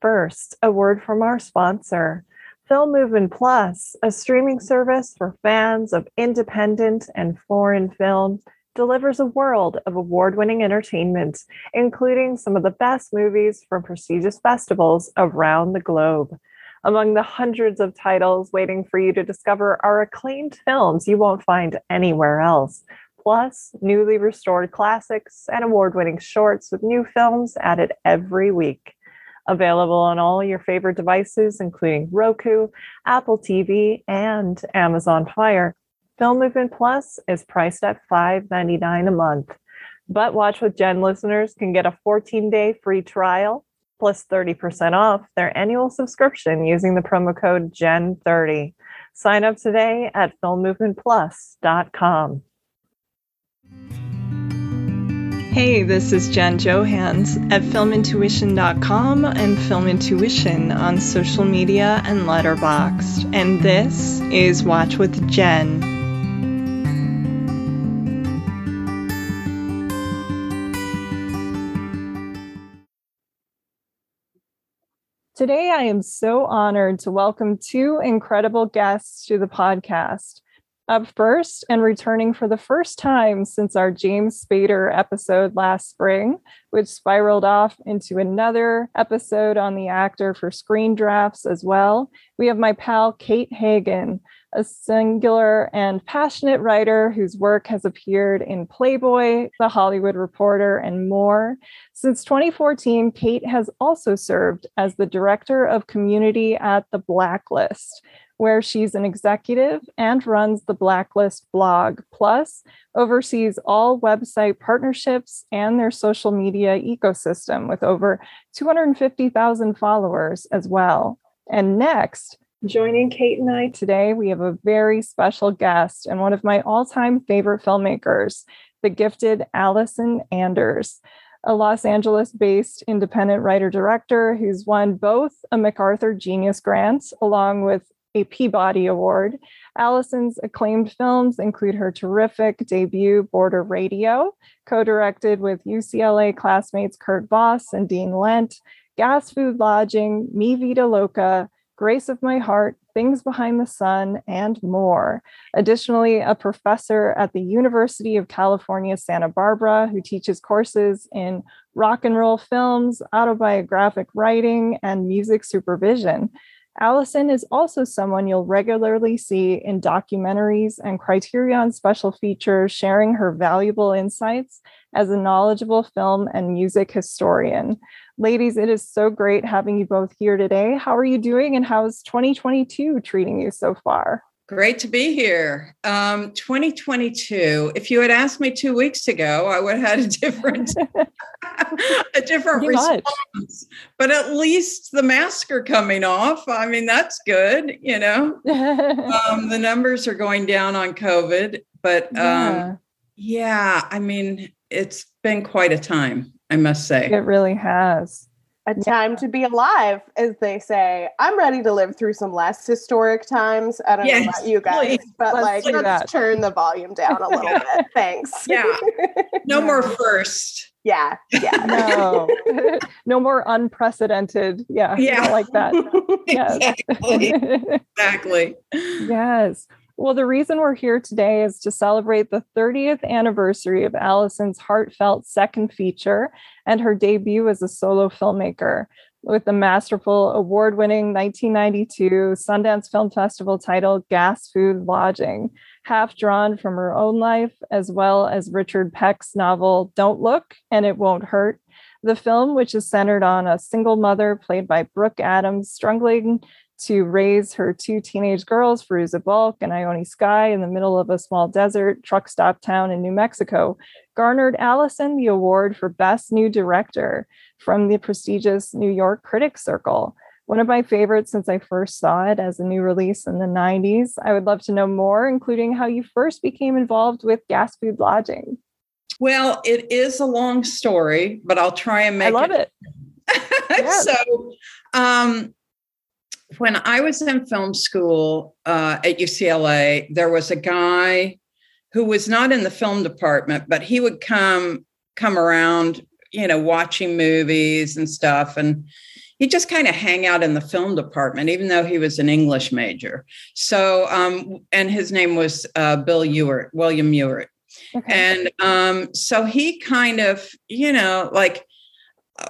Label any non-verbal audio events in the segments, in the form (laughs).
First, a word from our sponsor. Film Movement Plus, a streaming service for fans of independent and foreign film, delivers a world of award winning entertainment, including some of the best movies from prestigious festivals around the globe. Among the hundreds of titles waiting for you to discover are acclaimed films you won't find anywhere else, plus newly restored classics and award winning shorts with new films added every week. Available on all your favorite devices, including Roku, Apple TV, and Amazon Fire. Film Movement Plus is priced at $5.99 a month. But Watch with Jen listeners can get a 14 day free trial plus 30% off their annual subscription using the promo code JEN30. Sign up today at filmmovementplus.com. Hey, this is Jen Johans at filmintuition.com and Film Intuition on social media and Letterboxd. And this is Watch with Jen. Today, I am so honored to welcome two incredible guests to the podcast. Up first, and returning for the first time since our James Spader episode last spring, which spiraled off into another episode on the actor for screen drafts as well, we have my pal Kate Hagen, a singular and passionate writer whose work has appeared in Playboy, The Hollywood Reporter, and more. Since 2014, Kate has also served as the director of community at The Blacklist, where she's an executive and runs the Blacklist blog, plus oversees all website partnerships and their social media ecosystem with over 250,000 followers as well. And next, joining Kate and I today, we have a very special guest and one of my all time favorite filmmakers, the gifted Allison Anders a Los Angeles based independent writer director who's won both a MacArthur Genius Grant along with a Peabody Award. Allison's acclaimed films include her terrific debut, Border Radio, co directed with UCLA classmates Kurt Voss and Dean Lent, Gas Food Lodging, Mi Vida Loca, Grace of My Heart, Things Behind the Sun, and more. Additionally, a professor at the University of California, Santa Barbara, who teaches courses in rock and roll films, autobiographic writing, and music supervision. Allison is also someone you'll regularly see in documentaries and Criterion special features, sharing her valuable insights as a knowledgeable film and music historian. Ladies, it is so great having you both here today. How are you doing, and how's 2022 treating you so far? Great to be here. Um, 2022. If you had asked me two weeks ago, I would have had a different, (laughs) (laughs) a different response. Much. But at least the masks are coming off. I mean, that's good. You know, (laughs) um, the numbers are going down on COVID, but um, yeah. yeah, I mean, it's been quite a time. I must say, it really has a time to be alive, as they say. I'm ready to live through some less historic times. I don't yes, know about you guys, please. but let's like let's that. turn the volume down a little (laughs) bit. Thanks. Yeah. No (laughs) more first. Yeah. Yeah. (laughs) No. no more unprecedented. Yeah. Yeah. like that. Yes. Exactly. exactly. Yes. Well, the reason we're here today is to celebrate the 30th anniversary of Allison's heartfelt second feature and her debut as a solo filmmaker with the masterful award winning 1992 Sundance Film Festival title Gas Food Lodging, half drawn from her own life, as well as Richard Peck's novel Don't Look and It Won't Hurt. The film, which is centered on a single mother played by Brooke Adams, struggling to raise her two teenage girls, Fairuza Balk and Ione Skye, in the middle of a small desert truck stop town in New Mexico, garnered Allison the award for Best New Director from the prestigious New York Critics Circle. One of my favorites since I first saw it as a new release in the 90s. I would love to know more, including how you first became involved with gas food lodging. Well, it is a long story, but I'll try and make it. I love it. it. (laughs) so, um, when I was in film school uh, at UCLA, there was a guy who was not in the film department, but he would come come around, you know, watching movies and stuff. And he just kind of hang out in the film department, even though he was an English major. So, um, and his name was uh, Bill Ewart, William Ewart. Okay. And um, so he kind of, you know, like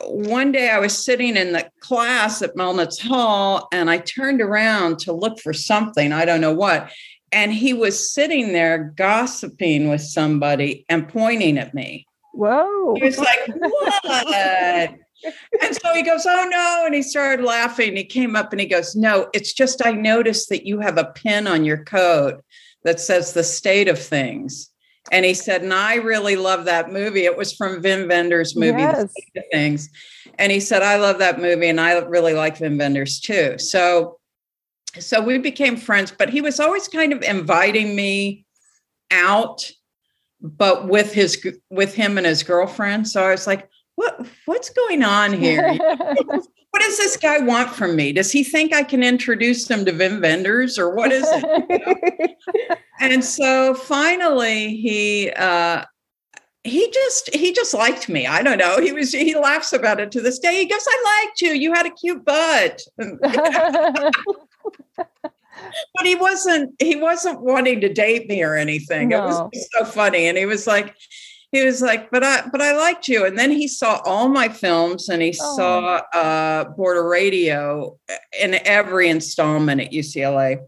one day I was sitting in the class at Melnitz Hall and I turned around to look for something, I don't know what. And he was sitting there gossiping with somebody and pointing at me. Whoa. He was like, What? and so he goes, Oh no. And he started laughing. He came up and he goes, No, it's just I noticed that you have a pin on your coat that says the state of things. And he said, and I really love that movie. It was from Wim Wenders' movie, yes. Things. And he said, I love that movie and I really like Wim Wenders too. So so we became friends, but he was always kind of inviting me out, but with his with him and his girlfriend. So I was like, what what's going on here? (laughs) what does this guy want from me? Does he think I can introduce him to Wim Wenders or what is it? You know? (laughs) and so finally he uh he just he just liked me. I don't know. He was he laughs about it to this day. He goes, I liked you. You had a cute butt. (laughs) but he wasn't he wasn't wanting to date me or anything. No. It was so funny. And he was like, he was like, but I but I liked you. And then he saw all my films and he oh. saw uh Border Radio in every installment at UCLA.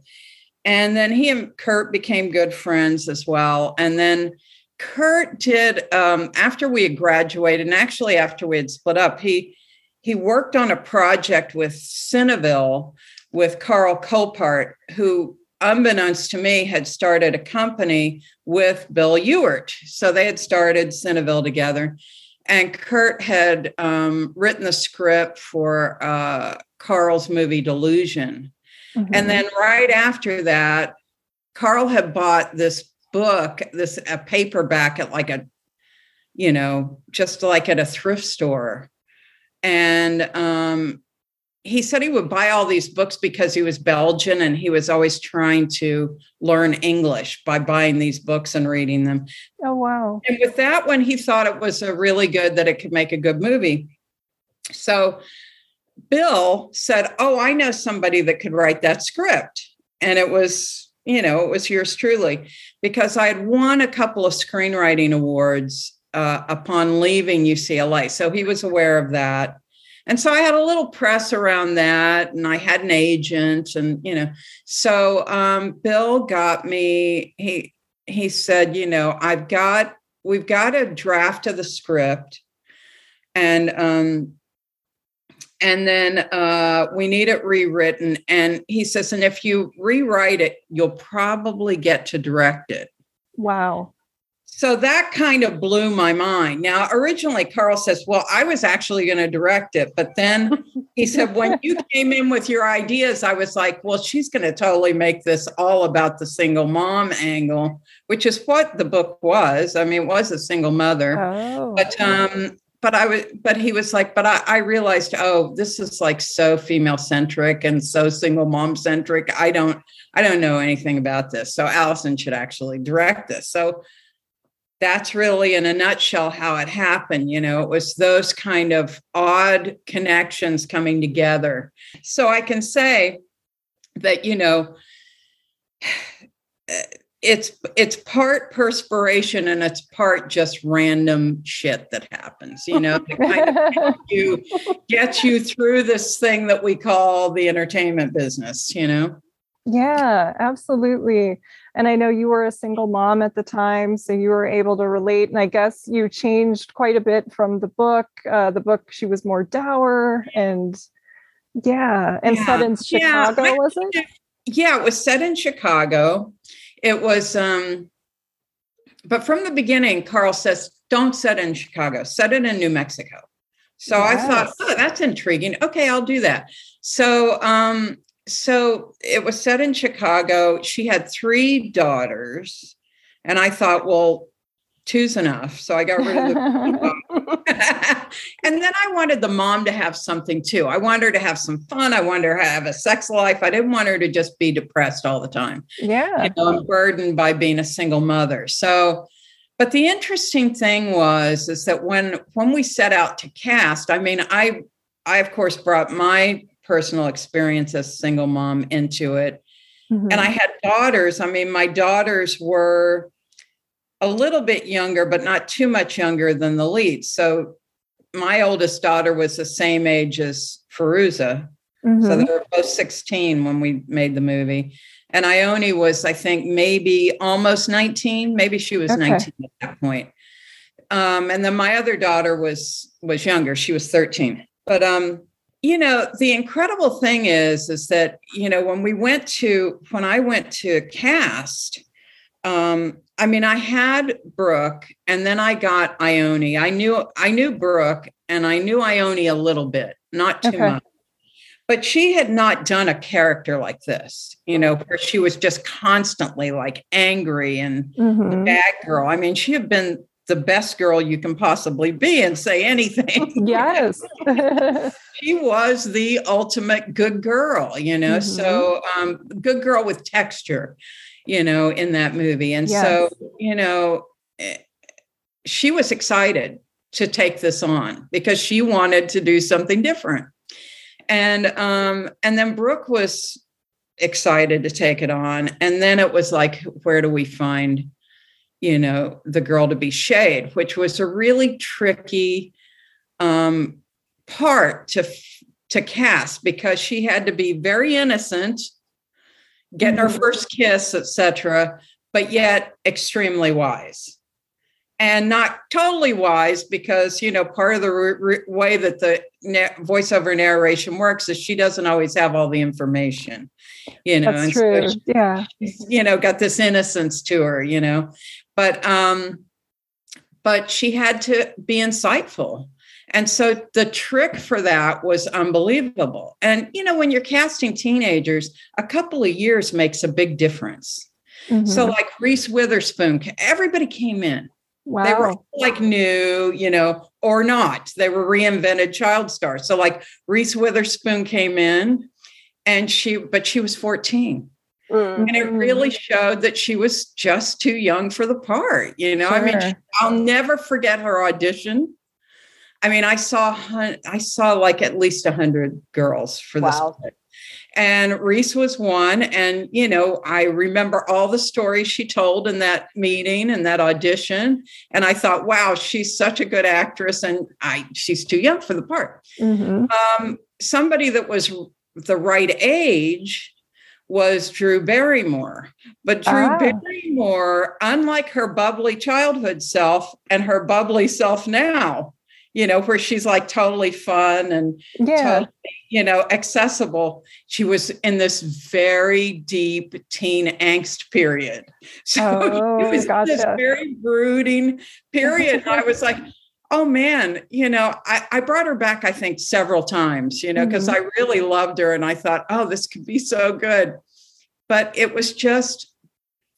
And then he and Kurt became good friends as well. And then Kurt did um, after we had graduated, and actually after we had split up, he he worked on a project with Cineville with Carl Colpaert, who unbeknownst to me, had started a company with Bill Ewart. So they had started Cineville together. And Kurt had um, written the script for uh, Carl's movie Delusion. Mm-hmm. And then right after that, Carl had bought this book, this a paperback at like a, you know, just like at a thrift store. And um, he said he would buy all these books because he was Belgian and he was always trying to learn English by buying these books and reading them. Oh, wow. And with that one, he thought it was a really good that it could make a good movie. So Bill said, Oh, I know somebody that could write that script. And it was, you know, it was yours truly because I had won a couple of screenwriting awards uh, upon leaving UCLA. So he was aware of that and so I had a little press around that, and I had an agent, and you know, so um, Bill got me. He he said, you know, I've got we've got a draft of the script, and um, and then uh, we need it rewritten. And he says, and if you rewrite it, you'll probably get to direct it. Wow. So that kind of blew my mind. Now, originally, Carl says, Well, I was actually going to direct it. But then he said, When (laughs) you came in with your ideas, I was like, Well, she's going to totally make this all about the single mom angle, which is what the book was. I mean, it was a single mother. Oh. But, um, but I was, but he was like, but I, I realized, oh, this is like so female centric and so single mom centric. I don't, I don't know anything about this. So Allison should actually direct this. So that's really in a nutshell how it happened you know it was those kind of odd connections coming together. So i can say that you know (sighs) it's it's part perspiration and it's part just random shit that happens you know to kind of (laughs) you get you through this thing that we call the entertainment business you know? Yeah absolutely and I know you were a single mom at the time, so you were able to relate. And I guess you changed quite a bit from the book. Uh, the book, she was more dour and yeah, and yeah. set in Chicago, yeah. was it? Yeah, it was set in Chicago. It was, um, but from the beginning, Carl says, don't set in Chicago, set it in New Mexico. So yes. I thought, oh, that's intriguing. Okay, I'll do that. So um, so it was set in Chicago. She had three daughters. And I thought, well, two's enough. So I got rid of the. (laughs) (laughs) and then I wanted the mom to have something too. I wanted her to have some fun. I wanted her to have a sex life. I didn't want her to just be depressed all the time. Yeah. You know, I'm burdened by being a single mother. So, but the interesting thing was is that when when we set out to cast, I mean, I I of course brought my personal experience as single mom into it. Mm-hmm. And I had daughters. I mean, my daughters were a little bit younger, but not too much younger than the lead. So my oldest daughter was the same age as Fairuza. Mm-hmm. So they were both 16 when we made the movie. And Ione was, I think, maybe almost 19. Maybe she was okay. 19 at that point. Um, and then my other daughter was was younger. She was 13. But um, you know, the incredible thing is, is that, you know, when we went to when I went to cast, um, I mean, I had Brooke and then I got Ione. I knew I knew Brooke and I knew Ione a little bit, not too okay. much. But she had not done a character like this, you know, where she was just constantly like angry and mm-hmm. the bad girl. I mean, she had been the best girl you can possibly be and say anything. (laughs) Yes. (laughs) she was the ultimate good girl, you know. Mm-hmm. So um good girl with texture you know, in that movie. And yes. so, you know, eh, she was excited to take this on because she wanted to do something different. And um, and then Brooke was excited to take it on. And then it was like, where do we find, you know, the girl to be Shade, which was a really tricky um, part to to cast because she had to be very innocent getting mm-hmm. her first kiss, etc., but yet extremely wise. And not totally wise because, you know, part of the re- re- way that the na- voiceover narration works is she doesn't always have all the information, you know. That's true. So she, yeah. You know, got this innocence to her, you know. But um, but she had to be insightful and so the trick for that was unbelievable. And, you know, when you're casting teenagers, a couple of years makes a big difference. Mm-hmm. So, like Reese Witherspoon, everybody came in. Wow. They were like new, you know, or not. They were reinvented child stars. So, like Reese Witherspoon came in and she, but she was 14. Mm-hmm. And it really showed that she was just too young for the part. You know, sure. I mean, I'll never forget her audition I mean, I saw I saw like at least a hundred girls for wow. this. And Reese was one. And, you know, I remember all the stories she told in that meeting and that audition. And I thought, wow, she's such a good actress. And I she's too young for the part. Mm-hmm. Um, somebody that was the right age was Drew Barrymore. But Drew ah. Barrymore, unlike her bubbly childhood self and her bubbly self now, you know, where she's like totally fun and yeah. totally, you know, accessible. She was in this very deep teen angst period. (laughs) So oh, it was gotcha. this very brooding period. I was like, (laughs) oh man, you know, I, I brought her back, I think, several times, you know, because mm-hmm. I really loved her and I thought, oh, this could be so good. But it was just,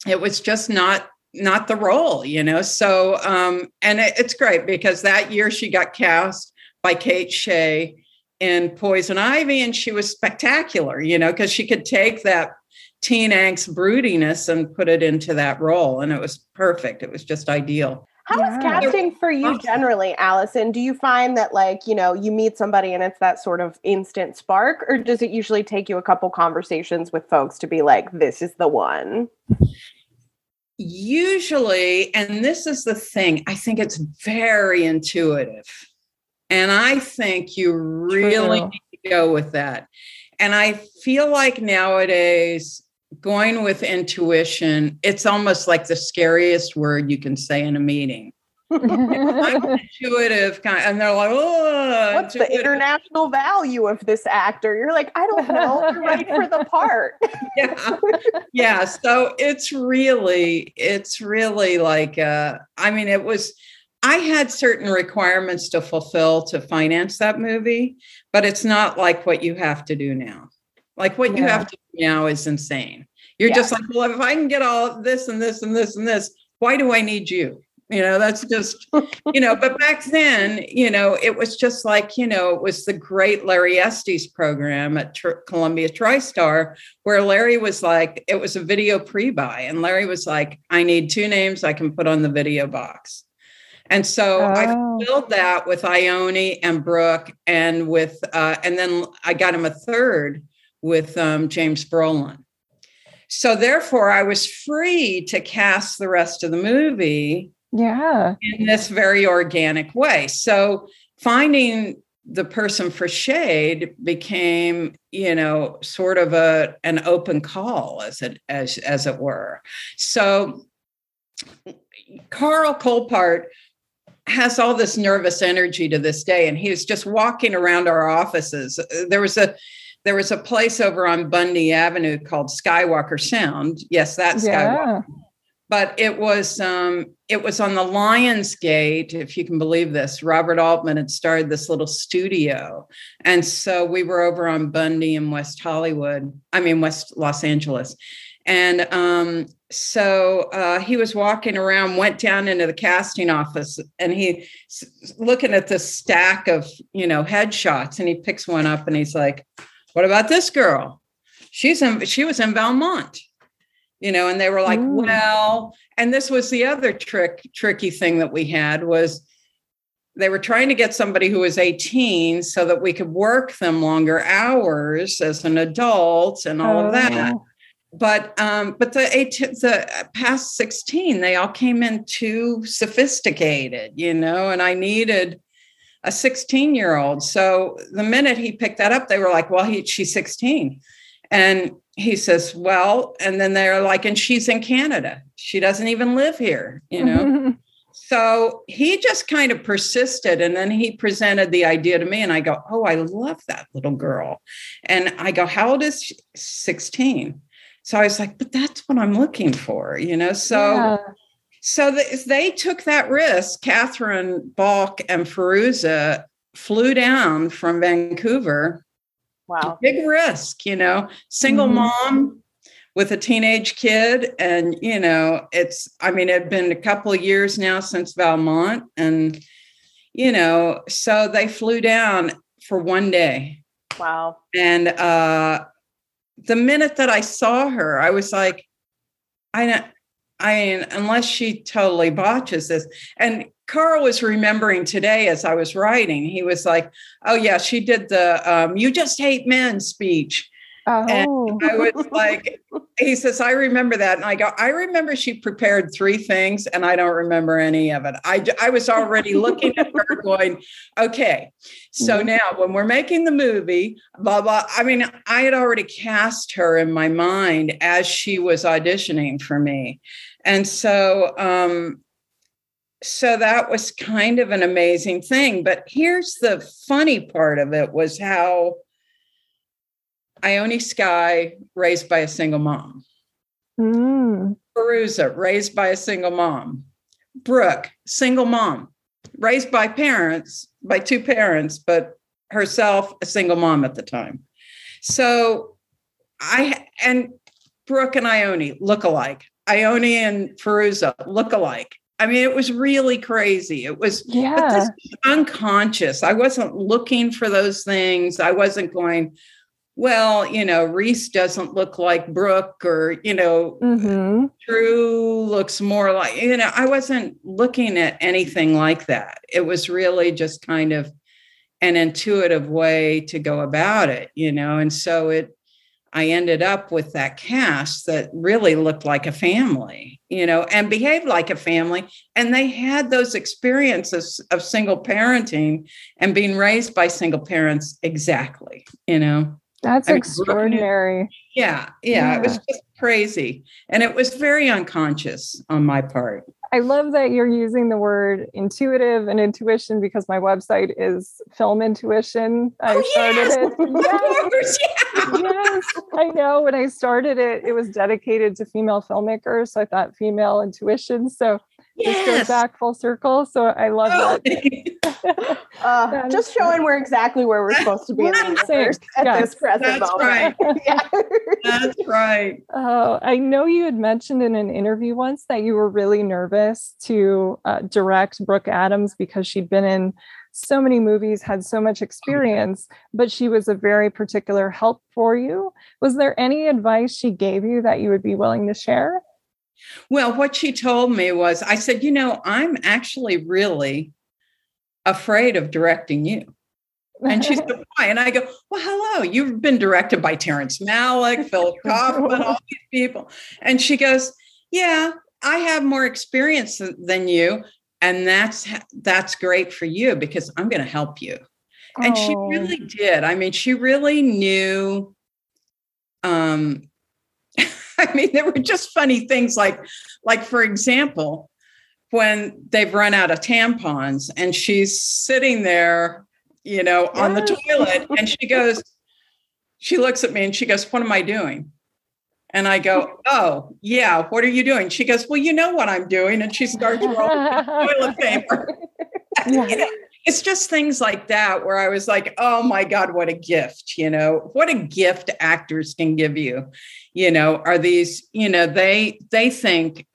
it was just not not the role, you know. So, um, and it, it's great because that year she got cast by Katt Shea in Poison Ivy, and she was spectacular, you know, because she could take that teen angst broodiness and put it into that role, and it was perfect. It was just ideal. How yeah. is casting for you generally, Allison? Do you find that like, you know, you meet somebody and it's that sort of instant spark or does it usually take you a couple conversations with folks to be like this is the one? usually, and this is the thing, I think it's very intuitive. And I think you really True. need to go with that. And I feel like nowadays, going with intuition, it's almost like the scariest word you can say in a meeting. (laughs) I'm intuitive kind of, and they're like, oh, what's intuitive. the international value of this actor? You're like, I don't know. (laughs) You're right for the part. (laughs) yeah. Yeah. So it's really, it's really like, uh, I mean, it was, I had certain requirements to fulfill to finance that movie, but it's not like what you have to do now. Like what yeah. you have to do now is insane. You're yeah. just like, well, if I can get all this and this and this and this, why do I need you? you know that's just (laughs) you know but back then you know it was just like you know it was the great larry estes program at Tr- columbia tristar where larry was like it was a video pre-buy and larry was like i need two names i can put on the video box And so oh. I filled that with Ione and Brooke, and with uh, and then I got him a third with um, James Brolin. So therefore, I was free to cast the rest of the movie. Yeah, in this very organic way. So finding the person for shade became you know sort of a an open call as it as as it were so carl colpaert has all this nervous energy to this day and he was just walking around our offices there was a there was a place over on bundy avenue called skywalker sound yes that's yeah. skywalker but it was um, it was on the Lions Gate, if you can believe this. Robert Altman had started this little studio, and so we were over on Bundy in West Hollywood. I mean West Los Angeles, and um, so uh, he was walking around, went down into the casting office, and he looking at this stack of you know headshots, and he picks one up, and he's like, "What about this girl? She's in. She was in Valmont." you know and they were like Ooh. well and this was the other trick tricky thing that we had was they were trying to get somebody who was 18 so that we could work them longer hours as an adult and all oh. of that oh. but um but the eight the past 16 they all came in too sophisticated you know and i needed a 16 year old so the minute he picked that up they were like well he she's 16 and he says, Well, and then they're like, and she's in Canada. She doesn't even live here, you know? (laughs) so he just kind of persisted. And then he presented the idea to me, and I go, Oh, I love that little girl. And I go, How old is she? 16. So I was like, But that's what I'm looking for, you know? So. Yeah. So they, they took that risk. Catherine Balk and Fairuza flew down from Vancouver Wow. Big risk, you know, single mm-hmm. mom with a teenage kid. And, you know, it's, I mean, it had been a couple of years now since Valmont. And, you know, so they flew down for one day. Wow. And uh, the minute that I saw her, I was like, I, I mean, unless she totally botches this. And Carl was remembering today as I was writing, he was like, Oh, yeah, she did the um, You Just Hate Men speech. Oh. And I was (laughs) like, he says, I remember that. And I go, I remember she prepared three things and I don't remember any of it. I, I was already looking at her (laughs) going, okay, so mm-hmm. now when we're making the movie, blah, blah. I mean, I had already cast her in my mind as she was auditioning for me. And so, um, so that was kind of an amazing thing. But here's the funny part of it was how Ione Skye, raised by a single mom. Mm. Fairuza raised by a single mom. Brooke, single mom, raised by parents, by two parents, but herself a single mom at the time. So I and Brooke and Ione look alike. Ione and Fairuza look alike. I mean, it was really crazy. It was, yeah. unconscious. I wasn't looking for those things. I wasn't going, well, you know, Reese doesn't look like Brooke, or, you know, mm-hmm. Drew looks more like, you know, I wasn't looking at anything like that. It was really just kind of an intuitive way to go about it, you know, and so it, I ended up with that cast that really looked like a family, you know, and behaved like a family. And they had those experiences of single parenting and being raised by single parents exactly, you know. That's I mean, extraordinary. Yeah, yeah, yeah, it was just crazy. And it was very unconscious on my part. I love that you're using the word intuitive and intuition because my website is Film Intuition. I oh, started yes! it. (laughs) Yes. yeah. yes, I know. When I started it, it was dedicated to female filmmakers. So I thought female intuition. So yes. this goes back full circle. So I love oh. (laughs) that. uh, (laughs) just showing we're exactly where we're supposed to be in the (laughs) at yes. this present That's moment. Right. yeah. That's right. Oh, I know you had mentioned in an interview once that you were really nervous to uh, direct Brooke Adams because she'd been in so many movies, had so much experience, but she was a very particular help for you. Was there any advice she gave you that you would be willing to share? Well, what she told me was, I said, you know, I'm actually really afraid of directing you. And she said, (laughs) why? And I go, well, hello, you've been directed by Terrence Malick, Philip (laughs) Kaufman, all these people. And she goes, yeah, I have more experience than you. And that's that's great for you because I'm going to help you. And oh. she really did. I mean, she really knew um (laughs) mean, there were just funny things like, like for example, when they've run out of tampons and she's sitting there, you know, on the toilet and she goes, she looks at me and she goes, What am I doing? And I go, (laughs) Oh, yeah, what are you doing? She goes, Well, you know what I'm doing. And she starts rolling toilet paper. (laughs) Yeah. you know, it's just things like that where I was like, oh my God, what a gift, you know, what a gift actors can give you you know? Are these you know they they think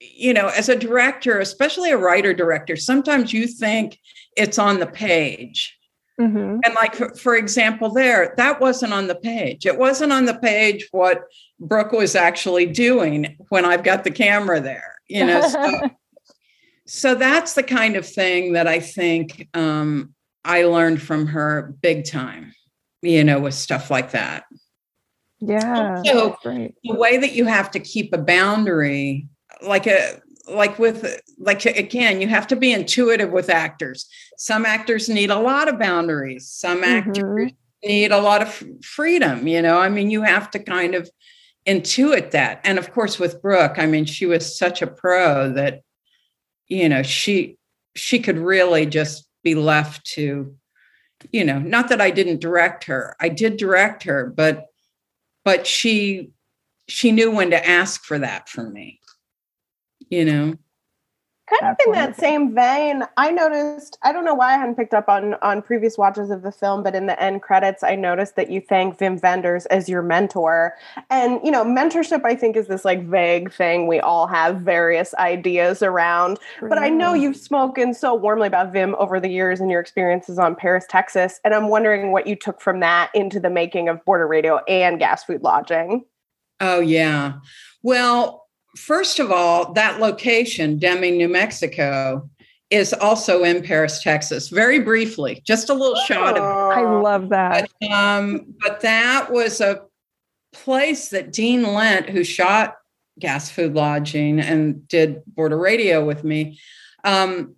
you know as a director especially a writer director sometimes you think it's on the page. Mm-hmm. and like for, for, example there that wasn't on the page. It wasn't on the page what brooke was actually doing when i've got the camera there you know? So, (laughs) so that's the kind of thing that i think um, i learned from her big time you know with stuff like that yeah. So the way that you have to keep a boundary, like a like with like again, you have to be intuitive with actors. Some actors need a lot of boundaries. Some mm-hmm. actors need a lot of freedom. You know, I mean, you have to kind of intuit that. And of course, with Brooke, I mean, she was such a pro that you know she she could really just be left to you know not that i didn't direct her. I did direct her but but she she knew when to ask for that from me you know kind of in that same vein i noticed i don't know why i hadn't picked up on on previous watches of the film but in the end credits i noticed that you thank Wim wenders as your mentor. And you know mentorship i think is this like vague thing we all have various ideas around. But i know you've spoken so warmly about Wim over the years and your experiences on paris texas and i'm wondering what you took from that into the making of border radio and gas food lodging. Oh yeah. Well first of all, that location, Deming, New Mexico, is also in Paris, Texas. Very briefly, just a little oh, shot of. I love that. But, um, but that was a place that Dean Lent, who shot Gas Food Lodging and did border radio with me, um,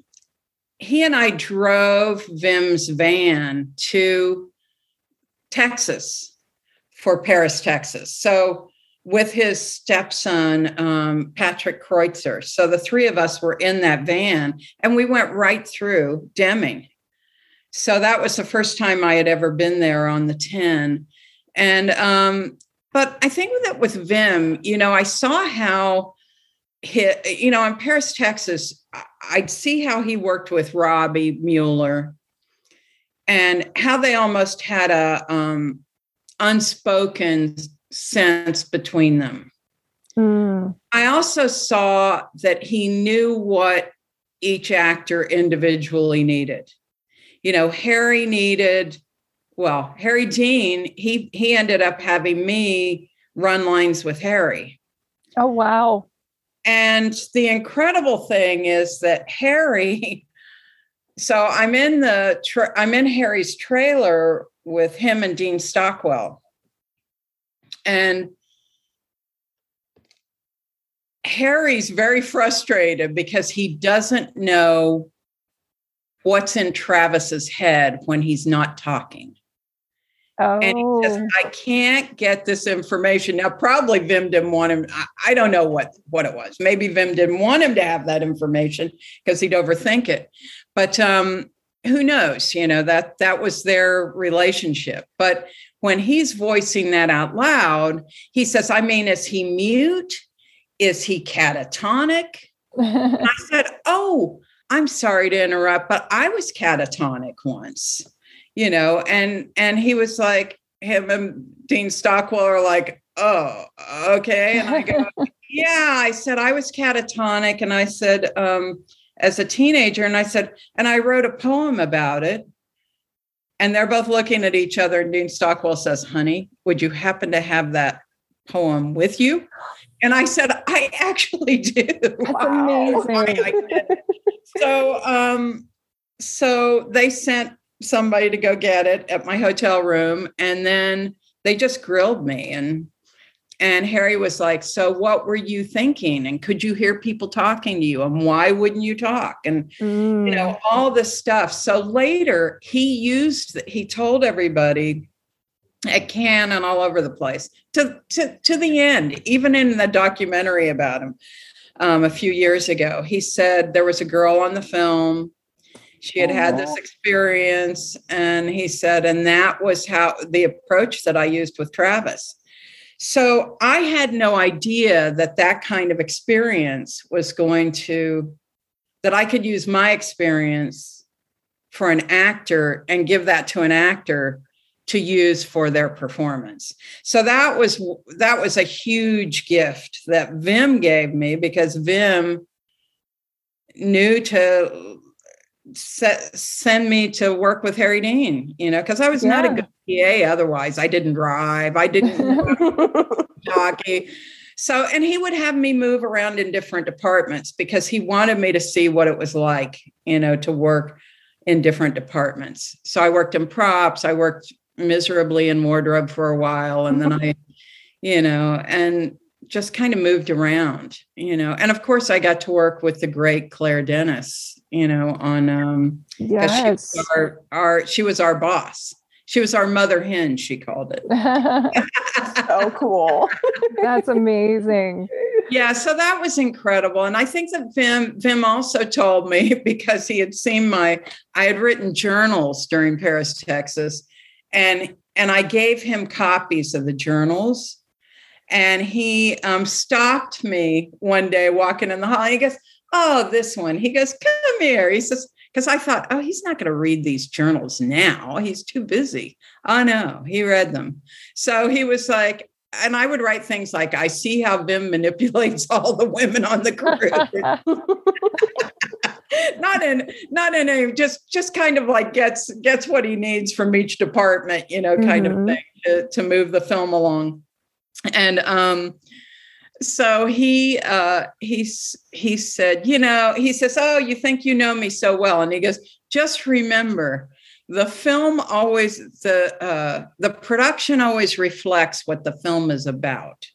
he and I drove Wim's van to Texas for Paris, Texas. So with his stepson, um, Patrick Kreuzer. So the three of us were in that van and we went right through Deming. So that was the first time I had ever been there on the 10. And, um, but I think that with Wim, you know, I saw how, he, you know, in Paris, Texas, I'd see how he worked with Robby Müller and how they almost had a um, unspoken sense between them. Mm. I also saw that he knew what each actor individually needed. You know, Harry needed, well, Harry Dean, he he ended up having me run lines with Harry. Oh wow. And the incredible thing is that Harry (laughs) so I'm in the tra- I'm in Harry's trailer with him and Dean Stockwell. And Harry's very frustrated because he doesn't know what's in Travis's head when he's not talking. Oh. And he says, oh. I can't get this information. Now, probably Wim didn't want him. I, I don't know what, what it was. Maybe Wim didn't want him to have that information because he'd overthink it. But um, who knows? You know, that that was their relationship. But when he's voicing that out loud, he says, I mean, is he mute? Is he catatonic? I said, Oh, I'm sorry to interrupt, but I was catatonic once, you know, and and he was like, him and Dean Stockwell are like, oh, okay. And I go, (laughs) yeah, I said I was catatonic. And I said, um, as a teenager, and I said, and I wrote a poem about it. And they're both looking at each other. And Dean Stockwell says, Honey, would you happen to have that poem with you? And I said, I actually do. That's wow. amazing. so, um, so they sent somebody to go get it at my hotel room, and then they just grilled me and and Harry was like, So what were you thinking? And could you hear people talking to you? And why wouldn't you talk? And, mm. you know, mm. all this stuff. So later he used, he told everybody at Cannes and all over the place to, to, to the end, even in the documentary about him um, a few years ago. He said there was a girl on the film. She had had this experience. And he said, and that was how the approach that I used with Travis so I had no idea that that kind of experience was going to, that I could use my experience for an actor and give that to an actor to use for their performance. So that was that was a huge gift that Wim gave me because Wim knew to set, send me to work with Harry Dean, you know, because I was yeah. not a good PA otherwise. I didn't drive, I didn't (laughs) (laughs) hockey. So, and he would have me move around in different departments because he wanted me to see what it was like, you know, to work in different departments. So I worked in props, I worked miserably in wardrobe for a while, and then (laughs) I, you know, and just kind of moved around, you know. And of course, I got to work with the great Claire Denis, you know, on um yes. she was our, our she was our boss. She was our mother hen, she called it. (laughs) so cool. That's amazing. Yeah, so that was incredible. And I think that Wim Wim also told me (laughs) because he had seen my I had written journals during Paris, Texas, and and I gave him copies of the journals. And he um, stopped me one day walking in the hall. he goes, oh, this one. He goes, come here. He says, because I thought, oh, he's not going to read these journals now. He's too busy. Oh, no, he read them. So he was like, and I would write things like, I see how Wim manipulates (laughs) all the women on the crew. (laughs) not in not in a just just kind of like gets gets what he needs from each department, you know, kind mm-hmm. of thing to, to move the film along. And um so he uh he's he said you know he says oh you think you know me so well and he goes just remember the film always the uh the production always reflects what the film is about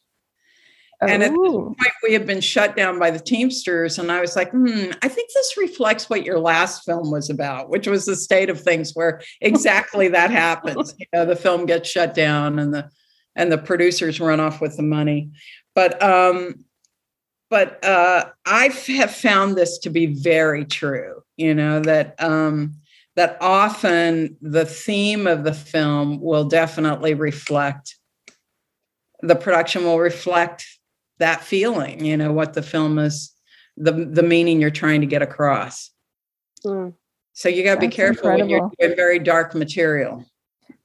oh. and at this oh. point we had been shut down by the teamsters and i was like hmm i think this reflects what your last film was about which was the state of things where exactly that happens you know the film gets shut down and the and the producers run off with the money but um, but uh, I have found this to be very true. You know that um, that often the theme of the film will definitely reflect the production will reflect that feeling. You know what the film is the the meaning you're trying to get across. Mm. So you got to be careful incredible. when you're doing very dark material.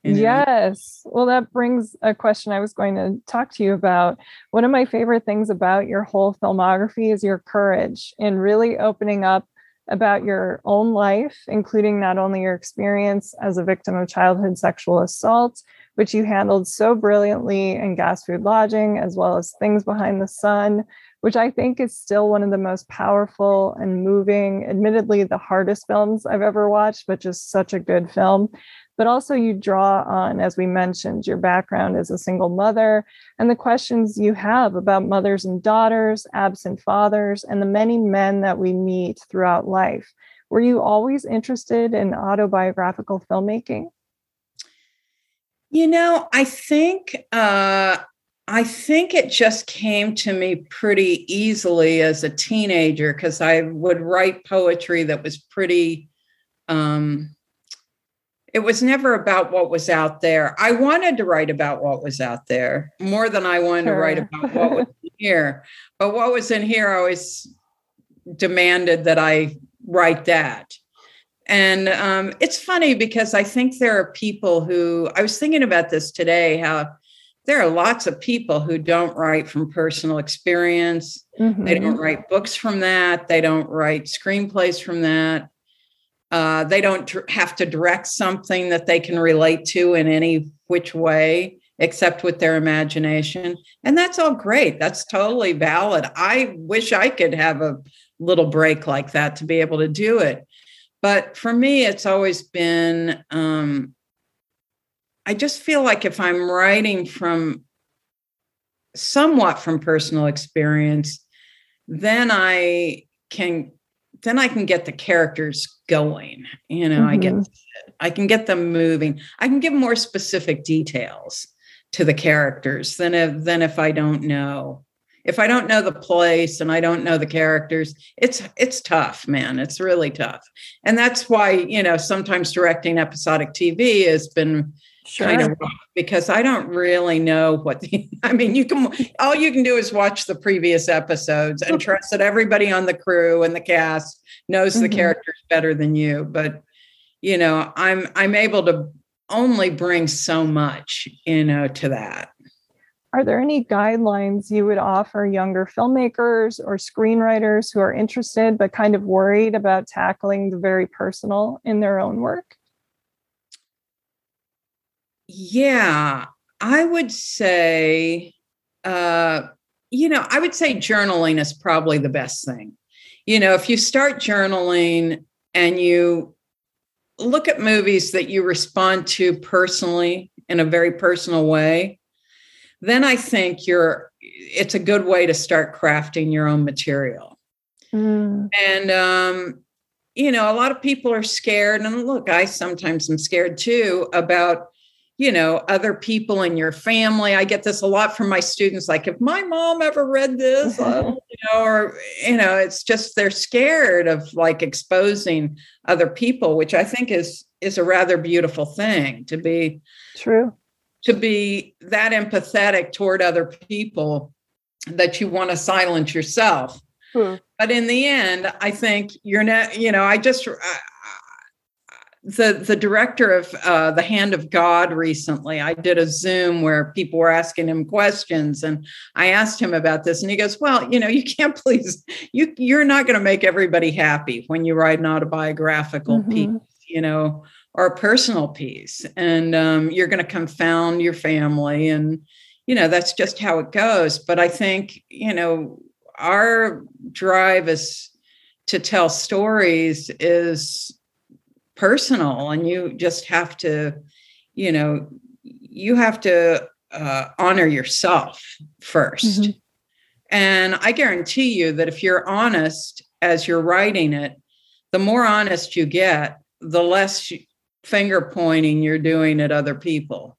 Yes. Well, that brings a question I was going to talk to you about. One of my favorite things about your whole filmography is your courage in really opening up about your own life, including not only your experience as a victim of childhood sexual assault, which you handled so brilliantly in Gas Food Lodging, as well as Things Behind the Sun, which I think is still one of the most powerful and moving, admittedly, the hardest films I've ever watched, but just such a good film but also you draw on, as we mentioned, your background as a single mother and the questions you have about mothers and daughters, absent fathers, and the many men that we meet throughout life. Were you always interested in autobiographical filmmaking? You know, I think uh, I think it just came to me pretty easily as a teenager because I would write poetry that was pretty um, it was never about what was out there. I wanted to write about what was out there more than I wanted sure. to write about what was (laughs) here. But what was in here I always demanded that I write that. And um, it's funny because I think there are people who, I was thinking about this today, how there are lots of people who don't write from personal experience. Mm-hmm. They don't write books from that. They don't write screenplays from that. Uh, they don't have to direct something that they can relate to in any which way. except with their imagination. And that's all great. That's totally valid. I wish I could have a little break like that to be able to do it. But for me, it's always been, um, I just feel like if I'm writing from somewhat from personal experience, then I can then I can get the characters going. You know, mm-hmm. I get mm-hmm. I can get them moving. I can give more specific details to the characters than if than if I don't know. If I don't know the place and I don't know the characters, it's it's tough, man. It's really tough. And that's why, you know, sometimes directing episodic TV has been sure. kind of because I don't really know what the, (laughs) I mean, you can all you can do is watch the previous episodes and trust that everybody on the crew and the cast knows mm-hmm. the characters better than you. But you know, I'm I'm able to only bring so much, you know, to that. Are there any guidelines you would offer younger filmmakers or screenwriters who are interested but kind of worried about tackling the very personal in their own work? Yeah, I would say, uh, you know, I would say journaling is probably the best thing. You know, if you start journaling and you look at movies that you respond to personally in a very personal way, then I think you're it's a good way to start crafting your own material. Mm. And um, you know, a lot of people are scared, and look, I sometimes am scared too about you know other people in your family i get this a lot from my students like if my mom ever read this uh, (laughs) you know or you know it's just they're scared of like exposing other people which i think is is a rather beautiful thing to be true to be that empathetic toward other people that you want to silence yourself hmm. but in the end i think you're not you know i just the the director of uh, the Hand of God recently. I did a Zoom where people were asking him questions, and I asked him about this, and he goes, "Well, you know, you can't please you. You're not going to make everybody happy when you write an autobiographical mm-hmm. piece, you know, or a personal piece, and um, you're going to confound your family, and you know that's just how it goes. But I think you know our drive is to tell stories is personal and you just have to you know you have to uh, honor yourself 1st mm-hmm. and i guarantee you that if you're honest as you're writing it the more honest you get the less finger pointing you're doing at other people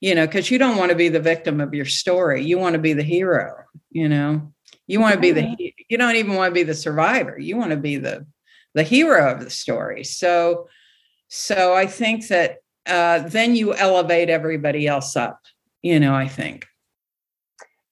you know because you don't want to be the victim of your story you want to be the hero you know you want to be the you don't even want to be the survivor you want to be the the hero of the story. So, so I think that uh, then you elevate everybody else up. You know, I think.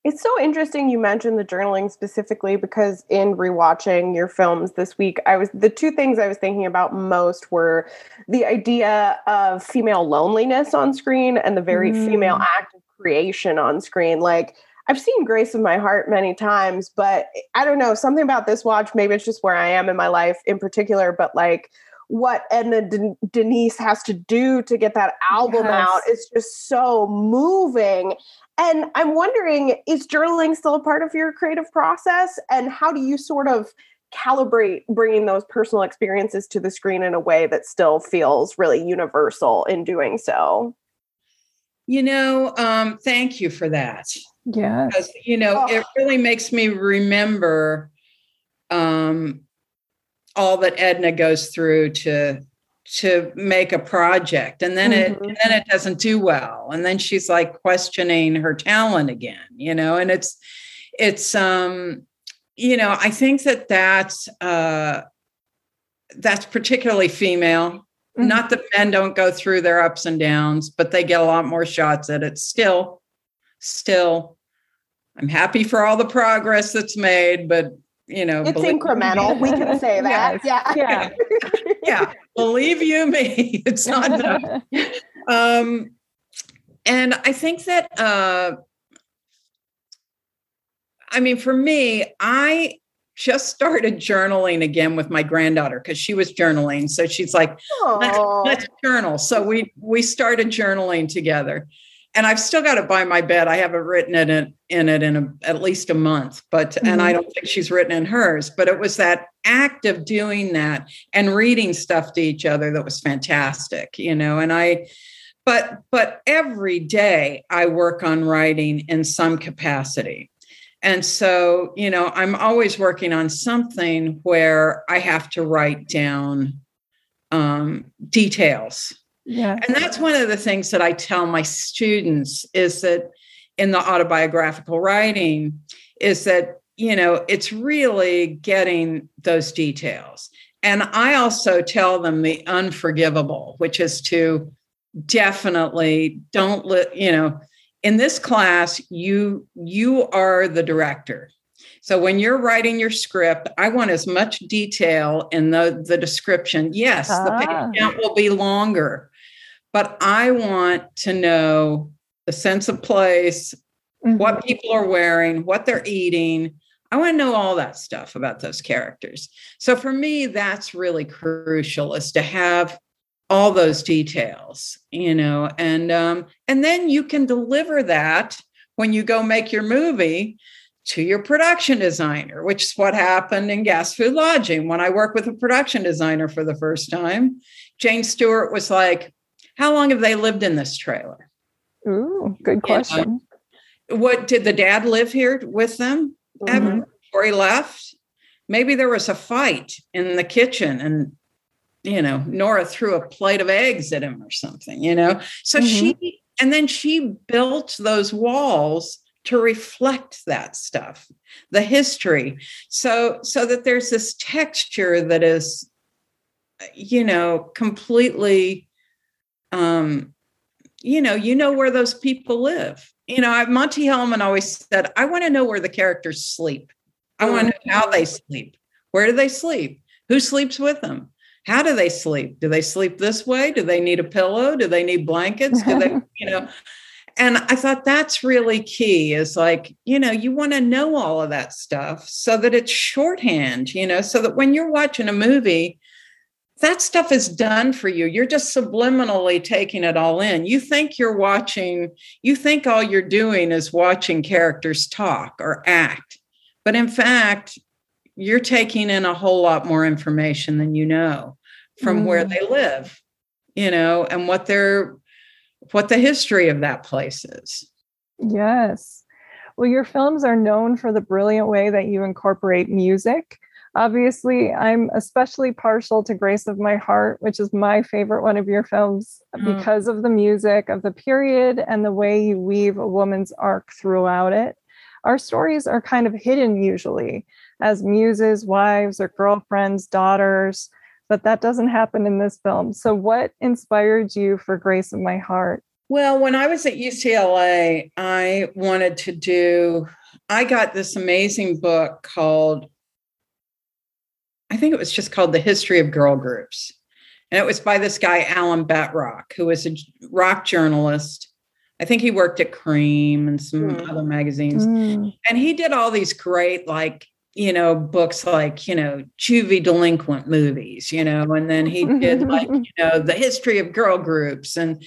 It's so interesting you mentioned the journaling specifically because in rewatching your films this week, I was the two things I was thinking about most were the idea of female loneliness on screen and the very mm. female act of creation on screen. Like I've seen Grace of My Heart many times, but I don't know, something about this watch, maybe it's just where I am in my life in particular, but like what Edna De- Denise has to do to get that album yes. out is just so moving. And I'm wondering, is journaling still a part of your creative process? And how do you sort of calibrate bringing those personal experiences to the screen in a way that still feels really universal in doing so? You know, um, thank you for that. Yeah. Because, you know, oh. it really makes me remember um, all that Edna goes through to to make a project and then mm-hmm. it and then it doesn't do well and then she's like questioning her talent again you know and it's it's um you know i think that that's uh that's particularly female mm-hmm. not that men don't go through their ups and downs but they get a lot more shots at it still still I'm happy for all the progress that's made, but you know, it's incremental. we can say (laughs) that. yes. Yeah. Yeah. (laughs) yeah. Believe you me, (laughs) it's not enough. Um, and I think that, uh, I mean, for me, I just started journaling again with my granddaughter because she was journaling. So she's like, let's, let's, journal. So we we started journaling together. And I've still got it by my bed. I haven't written it in, in it in a, at least a month, but mm-hmm. and I mm-hmm. don't think she's written in hers. But it was that act of doing that and reading stuff to each other that was fantastic, you know. And I, but but every day I work on writing in some capacity. And so, you know, I'm always working on something where I have to write down um, details yeah. And that's one of the things that I tell my students is that in the autobiographical writing is that, you know, it's really getting those details. And I also tell them the unforgivable, which is to definitely don't let, you know, in this class, you you are the director. So when you're writing your script, I want as much detail in the, the description. Yes, ah. the page count will be longer, but I want to know the sense of place, mm-hmm. what people are wearing, what they're eating. I want to know all that stuff about those characters. So for me, that's really crucial is to have all those details, you know, and um, and then you can deliver that when you go make your movie to your production designer, which is what happened in Gas Food Lodging. When I worked with a production designer for the first time, Jane Stewart was like, how long have they lived in this trailer? Ooh, good question. You know, what did the dad live here with them mm-hmm. ever before he left? Maybe there was a fight in the kitchen and you know, Nora threw a plate of eggs at him or something, you know. So mm-hmm. she and then she built those walls to reflect that stuff the history so so that there's this texture that is you know completely um, you know, you know where those people live. You know, Monte Hellman always said, I want to know where the characters sleep. I want to know how they sleep. Where do they sleep? Who sleeps with them? How do they sleep? Do they sleep this way? Do they need a pillow? Do they need blankets? Do they, (laughs) you know? And I thought that's really key is like, you know, you want to know all of that stuff so that it's shorthand, you know, so that when you're watching a movie, that stuff is done for you. You're just subliminally taking it all in. You think you're watching, you think all you're doing is watching characters talk or act. But in fact, you're taking in a whole lot more information than you know from mm. where they live, you know, and what their what the history of that place is. Yes. Well, your films are known for the brilliant way that you incorporate music Obviously, I'm especially partial to Grace of My Heart, which is my favorite one of your films mm. because of the music, of the period, and the way you weave a woman's arc throughout it. Our stories are kind of hidden usually as muses, wives, or girlfriends, daughters, but that doesn't happen in this film. So, what inspired you for Grace of My Heart? Well, when I was at UCLA, I wanted to do, I got this amazing book called I think it was just called The History of Girl Groups. And it was by this guy, Alan Betrock, who was a rock journalist. I think he worked at Creem and some mm. other magazines. Mm. And he did all these great, like, you know, books like, you know, juvie delinquent movies, you know, and then he did like, (laughs) you know, the history of girl groups and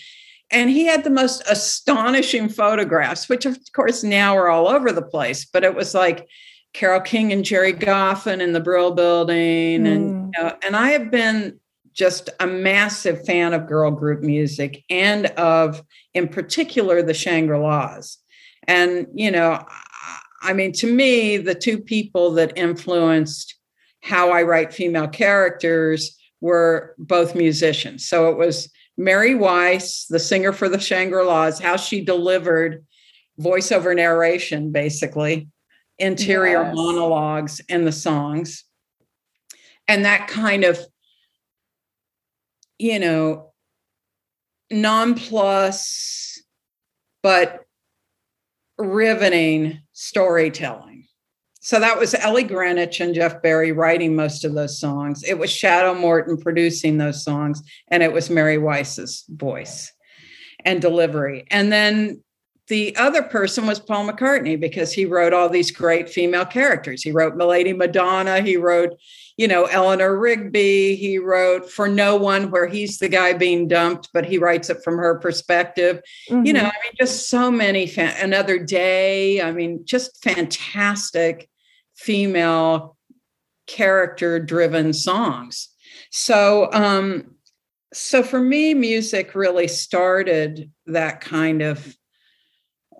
and he had the most astonishing photographs, which of course now are all over the place, but it was like Carole King and Gerry Goffin in the Brill Building, mm. and you know, and I have been just a massive fan of girl group music and of, in particular, the Shangri La's. And you know, I mean, to me, the two people that influenced how I write female characters were both musicians. So it was Mary Weiss, the singer for the Shangri La's, how she delivered voiceover narration, basically interior yes. monologues in the songs. And that kind of you know non-plus but riveting storytelling. So that was ellie greenwich and jeff barry writing most of those songs. It was shadow morton producing those songs and it was mary weiss's voice and delivery. And then the other person was Paul McCartney because he wrote all these great female characters. He wrote Milady Madonna. He wrote, you know, Eleanor Rigby. He wrote For No One, where he's the guy being dumped, but he writes it from her perspective. Mm-hmm. You know, I mean, just so many. Fa- Another Day. I mean, just fantastic female character driven songs. So, um, so for me, music really started that kind of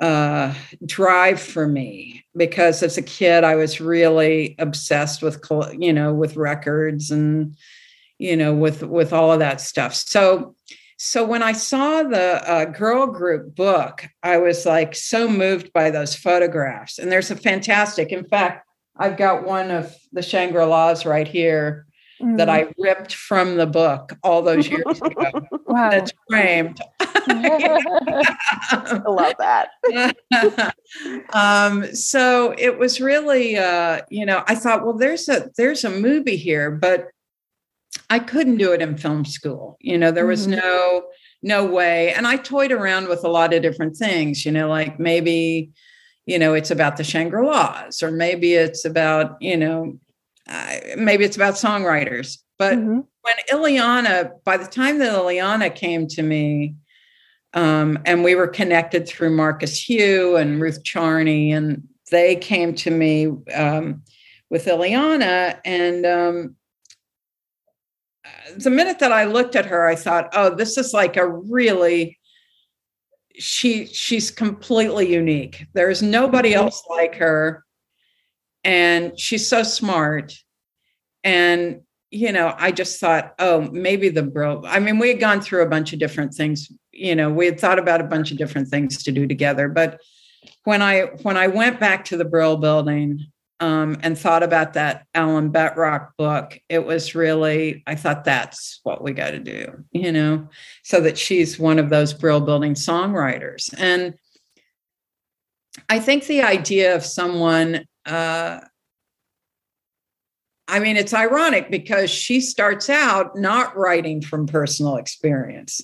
uh, drive for me because as a kid I was really obsessed with you know with records and you know with with all of that stuff. So so when I saw the uh, girl group book, I was like so moved by those photographs. And there's a fantastic, in fact, I've got one of the Shangri La's right here mm. that I ripped from the book all those years ago. (laughs) wow. That's framed. (laughs) I love that. (laughs) um, so it was really, uh, you know, I thought, well, there's a there's a movie here, but I couldn't do it in film school. You know, there was mm-hmm. no no way. And I toyed around with a lot of different things. You know, like maybe, you know, it's about the Shangri La's, or maybe it's about, you know, uh, maybe it's about songwriters. But mm-hmm. when Illeana, by the time that Illeana came to me, um, and we were connected through Marcus Hugh and Ruth Charney, and they came to me um, with Illeana. And um, the minute that I looked at her, I thought, oh, this is like a really she she's completely unique. There's nobody mm-hmm. else like her. And she's so smart. And you know, I just thought, oh, maybe the bro. I mean, we had gone through a bunch of different things. You know, we had thought about a bunch of different things to do together. But when I when I went back to the Brill Building um, and thought about that Alan Betrock book, it was really I thought that's what we got to do. You know, so that she's one of those Brill Building songwriters, and I think the idea of someone. Uh, I mean, it's ironic because she starts out not writing from personal experience.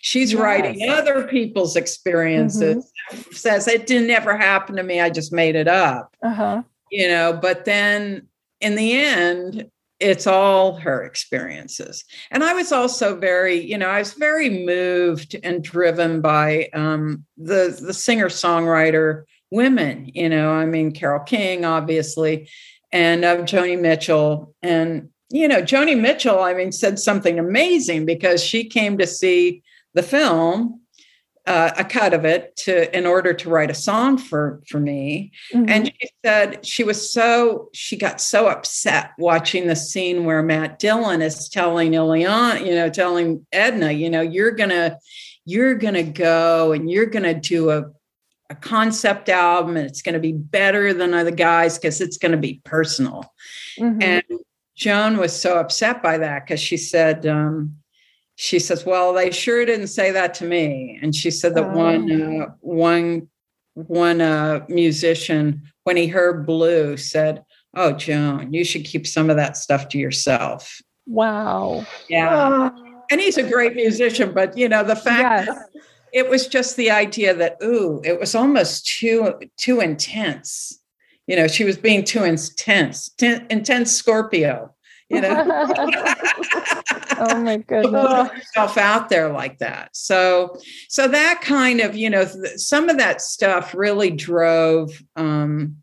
She's yes. writing other people's experiences, mm-hmm. says it didn't ever happen to me. I just made it up. Uh-huh. You know, but then in the end, it's all her experiences. And I was also very, you know, I was very moved and driven by um, the the singer songwriter women. You know, I mean, Carole King, obviously, and of Joni Mitchell. And, you know, Joni Mitchell, I mean, said something amazing because she came to see the film, uh, a cut of it, to in order to write a song for for me. Mm-hmm. And she said she was so she got so upset watching the scene where Matt Dillon is telling Illeana, you know, telling Edna, you know, you're gonna you're gonna go and you're gonna do a a concept album and it's going to be better than other guys because it's going to be personal. Mm-hmm. And Joan was so upset by that because she said, um, she says, "Well, they sure didn't say that to me." And she said that oh. one uh, one one uh, musician, when he heard Blue, said, "Oh, Joan, you should keep some of that stuff to yourself." Wow. Yeah. Oh. And he's a great musician, but you know the fact yes it was just the idea that ooh it was almost too too intense. You know she was being too intense ten, intense scorpio you know? (laughs) Oh my (laughs) goodness. yourself out there like that. So so that kind of you know some of that stuff really drove um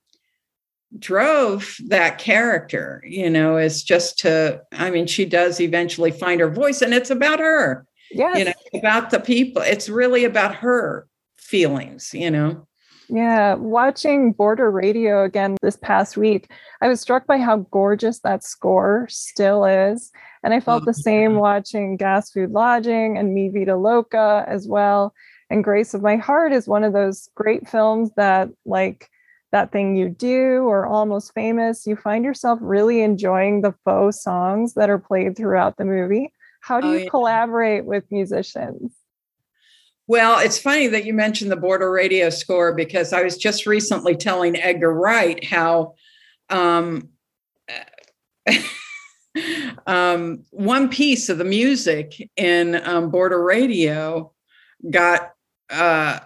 drove that character you know is just to i mean she does eventually find her voice and it's about her Yes. You know, about the people. It's really about her feelings, you know. Yeah, watching Border Radio again this past week, I was struck by how gorgeous that score still is. And I felt oh, the same yeah. watching Gas Food Lodging and Mi Vida Loca as well. And Grace of My Heart is one of those great films that, like, that thing you do or almost famous, you find yourself really enjoying the faux songs that are played throughout the movie. How do oh, you yeah. collaborate with musicians? Well, it's funny that you mentioned the border radio score because I was just recently telling Edgar Wright how um, (laughs) um, one piece of the music in um, border radio got uh,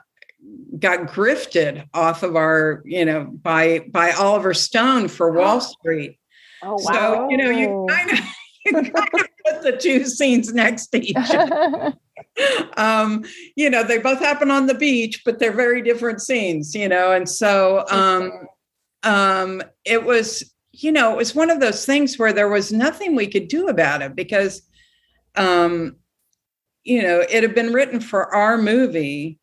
got grifted off of our, you know, by by Oliver Stone for Wall Street. Oh wow! So you know, you kind of you kind of (laughs) put the two scenes next to each other. (laughs) um, you know, they both happen on the beach, but they're very different scenes. You know, and so um, um, it was, you know, it was one of those things where there was nothing we could do about it because, um, you know, it had been written for our movie,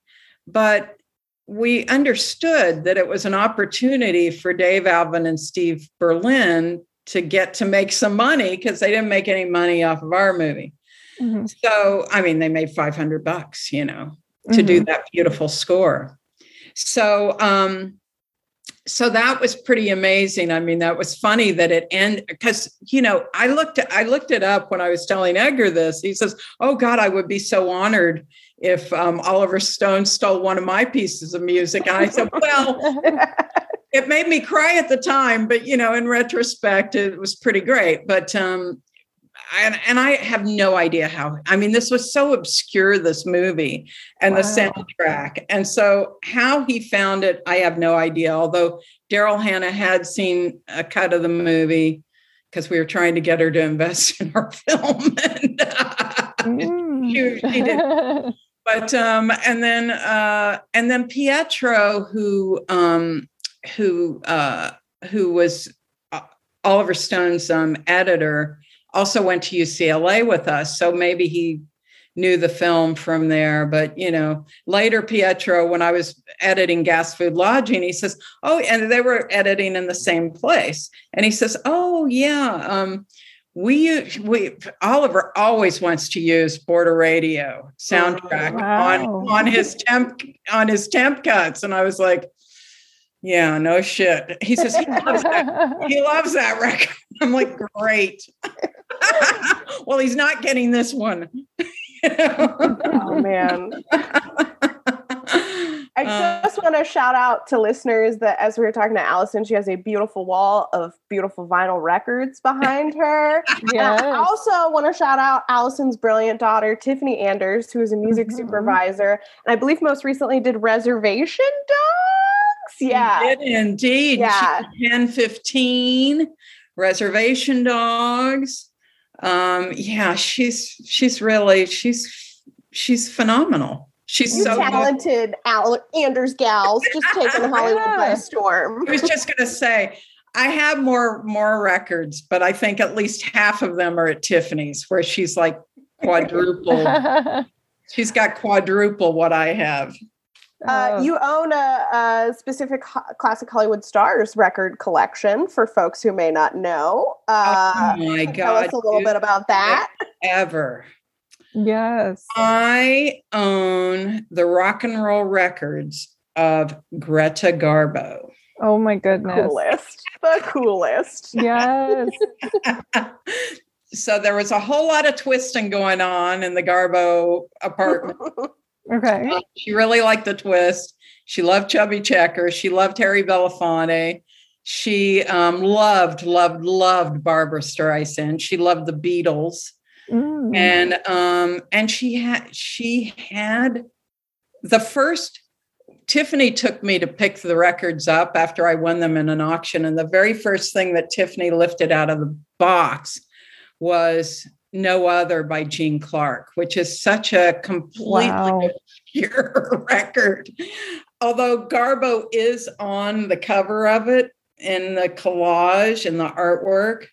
but we understood that it was an opportunity for Dave Alvin and Steve Berlin to get to make some money because they didn't make any money off of our movie. Mm-hmm. So, I mean, they made 500 bucks, you know, to mm-hmm. do that beautiful score. So, um, so that was pretty amazing. I mean, that was funny that it ended because you know I looked I looked it up when I was telling Edgar this. He says, "Oh God, I would be so honored if um, Oliver Stone stole one of my pieces of music." And I said, "Well, (laughs) it made me cry at the time, but you know, in retrospect, it was pretty great." But um, and, and I have no idea how. I mean, this was so obscure, this movie and wow. the soundtrack. And so, how he found it, I have no idea. Although Daryl Hannah had seen a cut of the movie because we were trying to get her to invest (laughs) in our film. and mm. she, she did. (laughs) But um, and then uh, and then Pietro, who um, who uh, who was uh, Oliver Stone's um, editor, also went to UCLA with us. So maybe he knew the film from there. But, you know, later Pietro, when I was editing Gas Food Lodging, he says, Oh, and they were editing in the same place. And he says, Oh, yeah. Um, we we Oliver always wants to use border radio soundtrack oh, wow. on on his temp on his temp cuts and I was like yeah no shit he says he (laughs) loves that he loves that record (laughs) I'm like great (laughs) well, he's not getting this one. oh man. I uh, just want to shout out to listeners that as we were talking to Allison, she has a beautiful wall of beautiful vinyl records behind her. yes. I also want to shout out Allison's brilliant daughter, Tiffany Anders, who is a music mm-hmm. supervisor. And I believe most recently did Reservation Dogs. Yeah. Did indeed. Yeah. 10 15, Reservation Dogs um, yeah, she's she's really she's she's phenomenal. She's you so talented, Al- Anders gals, just taking (laughs) Hollywood by storm. I was just going to say, I have more more records, but I think at least half of them are at Tiffany's, where she's like quadruple. (laughs) she's got quadruple what I have. Uh, oh. you own a, a specific ho- classic Hollywood stars record collection for folks who may not know. Uh, oh my god! Tell us a little bit about that. Ever. Yes. I own the rock and roll records of Greta Garbo. Oh my goodness. Coolest. The coolest. Yes. (laughs) so there was a whole lot of twisting going on in the Garbo apartment. (laughs) Okay. Uh, she really liked the twist. She loved Chubby Checker. She loved Harry Belafonte. She um, loved, loved, loved Barbra Streisand. She loved the Beatles. Mm. And um, and she had she had the first Tiffany took me to pick the records up after I won them in an auction. And the very first thing that Tiffany lifted out of the box was no Other by Gene Clark, which is such a completely wow. (laughs) obscure record. Although Garbo is on the cover of it in the collage and the artwork.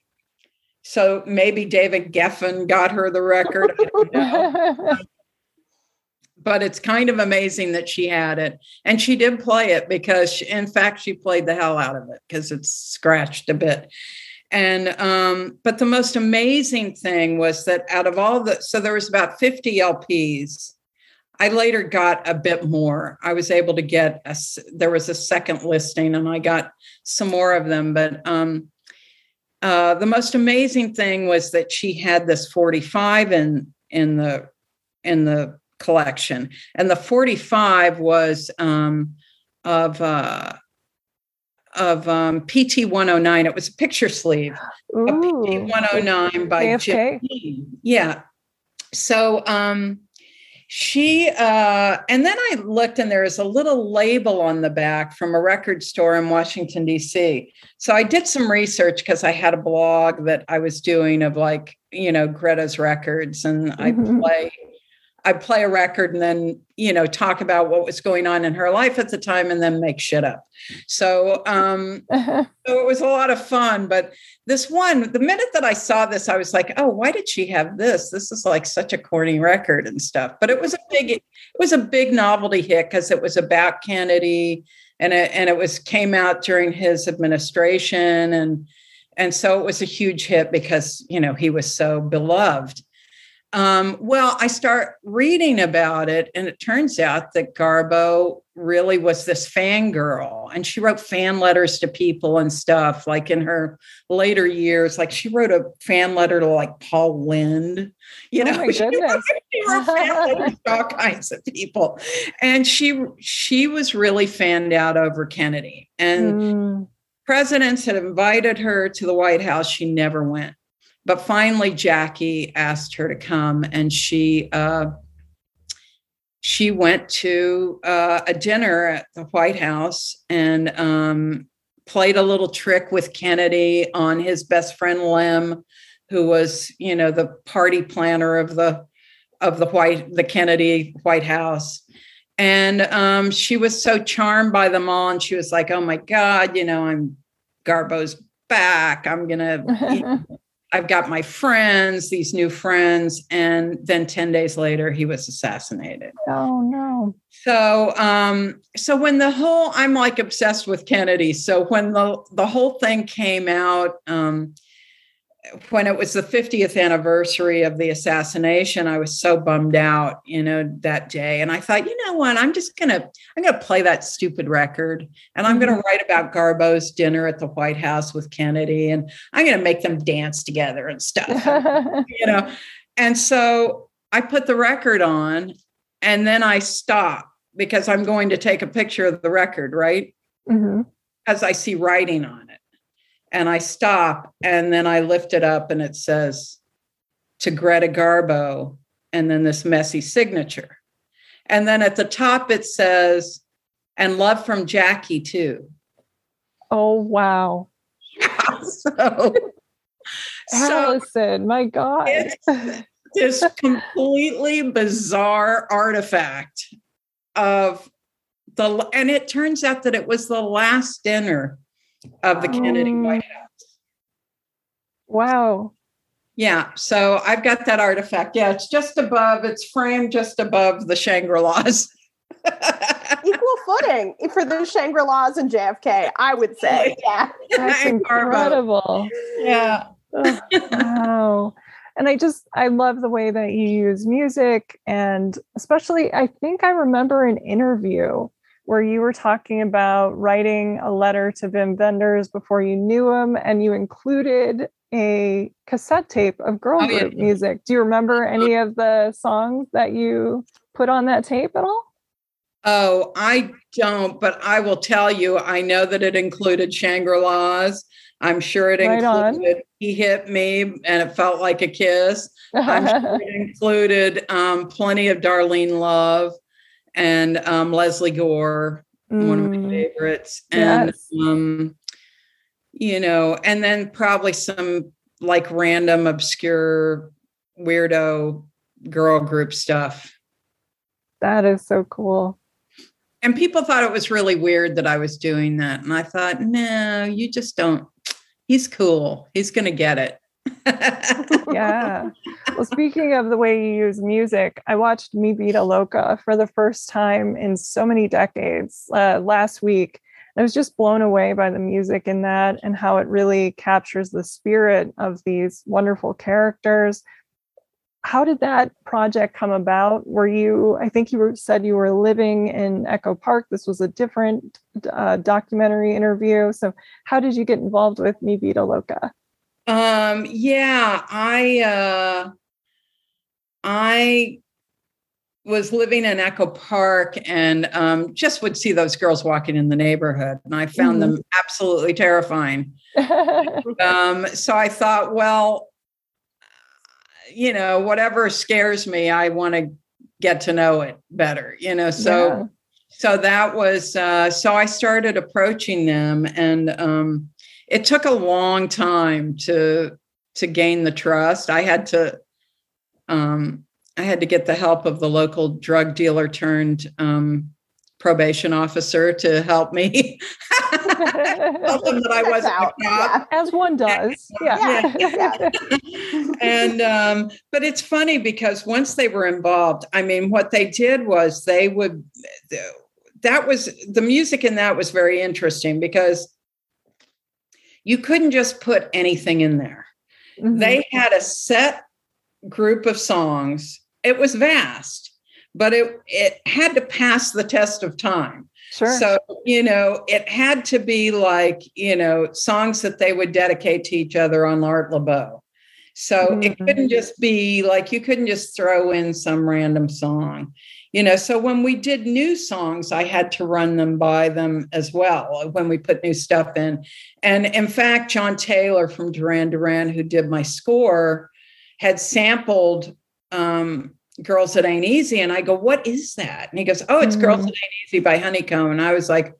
So maybe David Geffen got her the record. (laughs) but it's kind of amazing that she had it. And she did play it because, she, in fact, she played the hell out of it because it's scratched a bit and um, but the most amazing thing was that out of all the so there was about 50 lps i later got a bit more. I was able to get a there was a second listing and i got some more of them but um, uh, the most amazing thing was that she had this 45 in in the in the collection. And the 45 was um, of uh, of um, PT 109. It was a picture sleeve Ooh. of PT 109 by Jim. Yeah. So, um, she uh and then i looked and there is a little label on the back from a record store in washington d.c so i did some research because i had a blog that i was doing of like you know greta's records and mm-hmm. i play i play a record and then you know talk about what was going on in her life at the time and then make shit up so um (laughs) so it was a lot of fun but this one, the minute that I saw this, I was like, oh, why did she have this? This is like such a corny record and stuff. But it was a big, it was a big novelty hit because it was about Kennedy and it and it was came out during his administration. And and so it was a huge hit because you know he was so beloved. Um, well, I start reading about it, and it turns out that Garbo really was this fangirl, and she wrote fan letters to people and stuff. Like in her later years, like she wrote a fan letter to like Paul Lynde. You oh know, (laughs) she wrote, (laughs) she wrote fan letters to all kinds of people, and she she was really fanned out over Kennedy, and mm. presidents had invited her to the White House. She never went but finally Jackie asked her to come, and she uh, she went to uh, a dinner at the White House and um, played a little trick with Kennedy on his best friend Lem, who was you know the party planner of the of the white the Kennedy White House. And um, she was so charmed by them all, and she was like, "Oh my God, you know, I'm Garbo's back. I'm gonna (laughs) I've got my friends, these new friends. And then 10 days later, he was assassinated. Oh, no. So, um, so when the whole, I'm like obsessed with Kennedy. So when the, the whole thing came out, um, when it was the 50th anniversary of the assassination i was so bummed out you know that day and i thought you know what i'm just gonna i'm gonna play that stupid record and i'm gonna mm-hmm. write about garbo's dinner at the white house with kennedy and i'm gonna make them dance together and stuff (laughs) you know and so i put the record on and then i stop because i'm going to take a picture of the record right mm-hmm. as i see writing on and I stop and then I lift it up and it says to Greta Garbo and then this messy signature. And then at the top it says, and love from Jackie too. Oh, wow. (laughs) so, Allison, so my God. this completely bizarre artifact of the, and it turns out that it was the last dinner of the Kennedy White mm. House. Wow. Yeah, so I've got that artifact. Yeah, it's just above, it's framed just above the Shangri La's. (laughs) Equal footing for the Shangri La's and JFK, I would say. (laughs) Yeah. That's incredible. Yeah. oh, wow. And I just, I love the way that you use music. And especially, I think I remember an interview where you were talking about writing a letter to Wim Wenders before you knew him, and you included a cassette tape of girl oh, group yeah. music. Do you remember any of the songs that you put on that tape at all? Oh, I don't, but I will tell you, I know that it included Shangri La's. I'm sure it right included on. He Hit Me and it felt like a kiss. I'm sure (laughs) it included um, plenty of Darlene Love and um, Lesley Gore, mm. one of my mm. favorites, and yes. um, you know, and then probably some like random, obscure, weirdo girl group stuff. That is so cool. And people thought it was really weird that I was doing that. And I thought, no, you just don't. He's cool. He's going to get it (laughs) yeah. Well, speaking of the way you use music, I watched Me Mi Vida Loca for the first time in so many decades uh, last week. I was just blown away by the music in that and how it really captures the spirit of these wonderful characters. How did that project come about? Were you, I think you were, said you were living in Echo Park. This was a different uh, documentary interview. So, how did you get involved with Mi Vida Loca? Um, yeah, I uh I was living in Echo Park and um, just would see those girls walking in the neighborhood, and I found mm-hmm. them absolutely terrifying. (laughs) um, so I thought, well, you know, whatever scares me, I want to get to know it better, you know. So yeah. so that was uh, so I started approaching them, and um, it took a long time to to gain the trust. I had to um, I had to get the help of the local drug dealer turned um, probation officer to help me (laughs) tell them that I wasn't out. Yeah. As one does. Yeah. yeah. (laughs) yeah. and um, but it's funny because once they were involved, I mean, what they did was they would that was the music in that was very interesting because you couldn't just put anything in there. Mm-hmm. They had a set group of songs. It was vast, but it it had to pass the test of time. Sure. So, you know, it had to be like, you know, songs that they would dedicate to each other on Art Laboe. So mm-hmm. it couldn't just be like you couldn't just throw in some random song. You know, so when we did new songs, I had to run them by them as well when we put new stuff in. And in fact, John Taylor from Duran Duran, who did my score, had sampled um, Girls That Ain't Easy. And I go, What is that? And he goes, Oh, it's mm. Girls That Ain't Easy by Honey Cone. And I was like,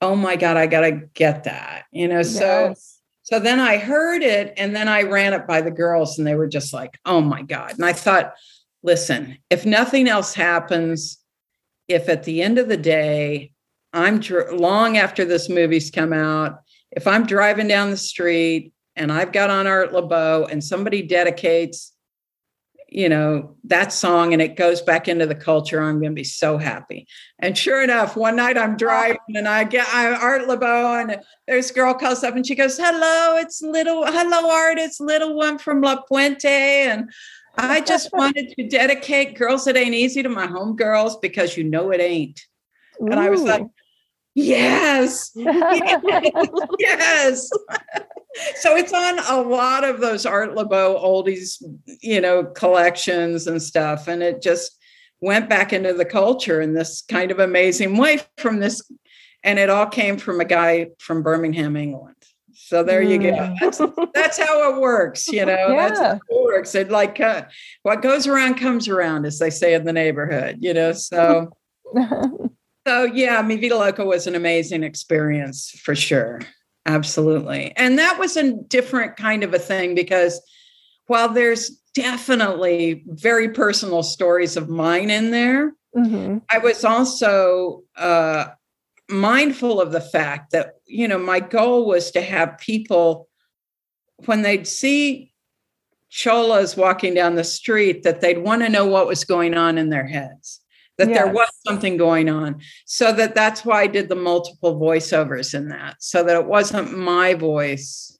Oh my God, I got to get that. You know, so. So then I heard it and then I ran it by the girls and they were just like, oh my God. And I thought, listen, if nothing else happens, if at the end of the day, I'm dr- long after this movie's come out, if I'm driving down the street and I've got on Art Laboe and somebody dedicates, you know, that song and it goes back into the culture, I'm going to be so happy. And sure enough, one night I'm driving and I get I, Art Laboe and this girl calls up and she goes, "Hello, it's little hello Art, it's little one from La Puente and." I just (laughs) wanted to dedicate Girls It Ain't Easy to my homegirls because you know it ain't. Ooh. And I was like, yes, (laughs) (laughs) yes so it's on a lot of those Art Laboe oldies, you know, collections and stuff. And it just went back into the culture in this kind of amazing way from this. And it all came from a guy from Birmingham, England. So there you go. Mm. That's, that's how it works, you know. Yeah. That's how it works. It like uh, what goes around comes around, as they say in the neighborhood, you know. So, (laughs) so yeah, Mi Vida Loca was an amazing experience for sure. Absolutely. And that was a different kind of a thing because while there's definitely very personal stories of mine in there, mm-hmm. I was also uh, mindful of the fact that, you know, my goal was to have people, when they'd see cholas walking down the street, that they'd want to know what was going on in their heads that yes. there was something going on. So that that's why i did the multiple voiceovers in that so that it wasn't my voice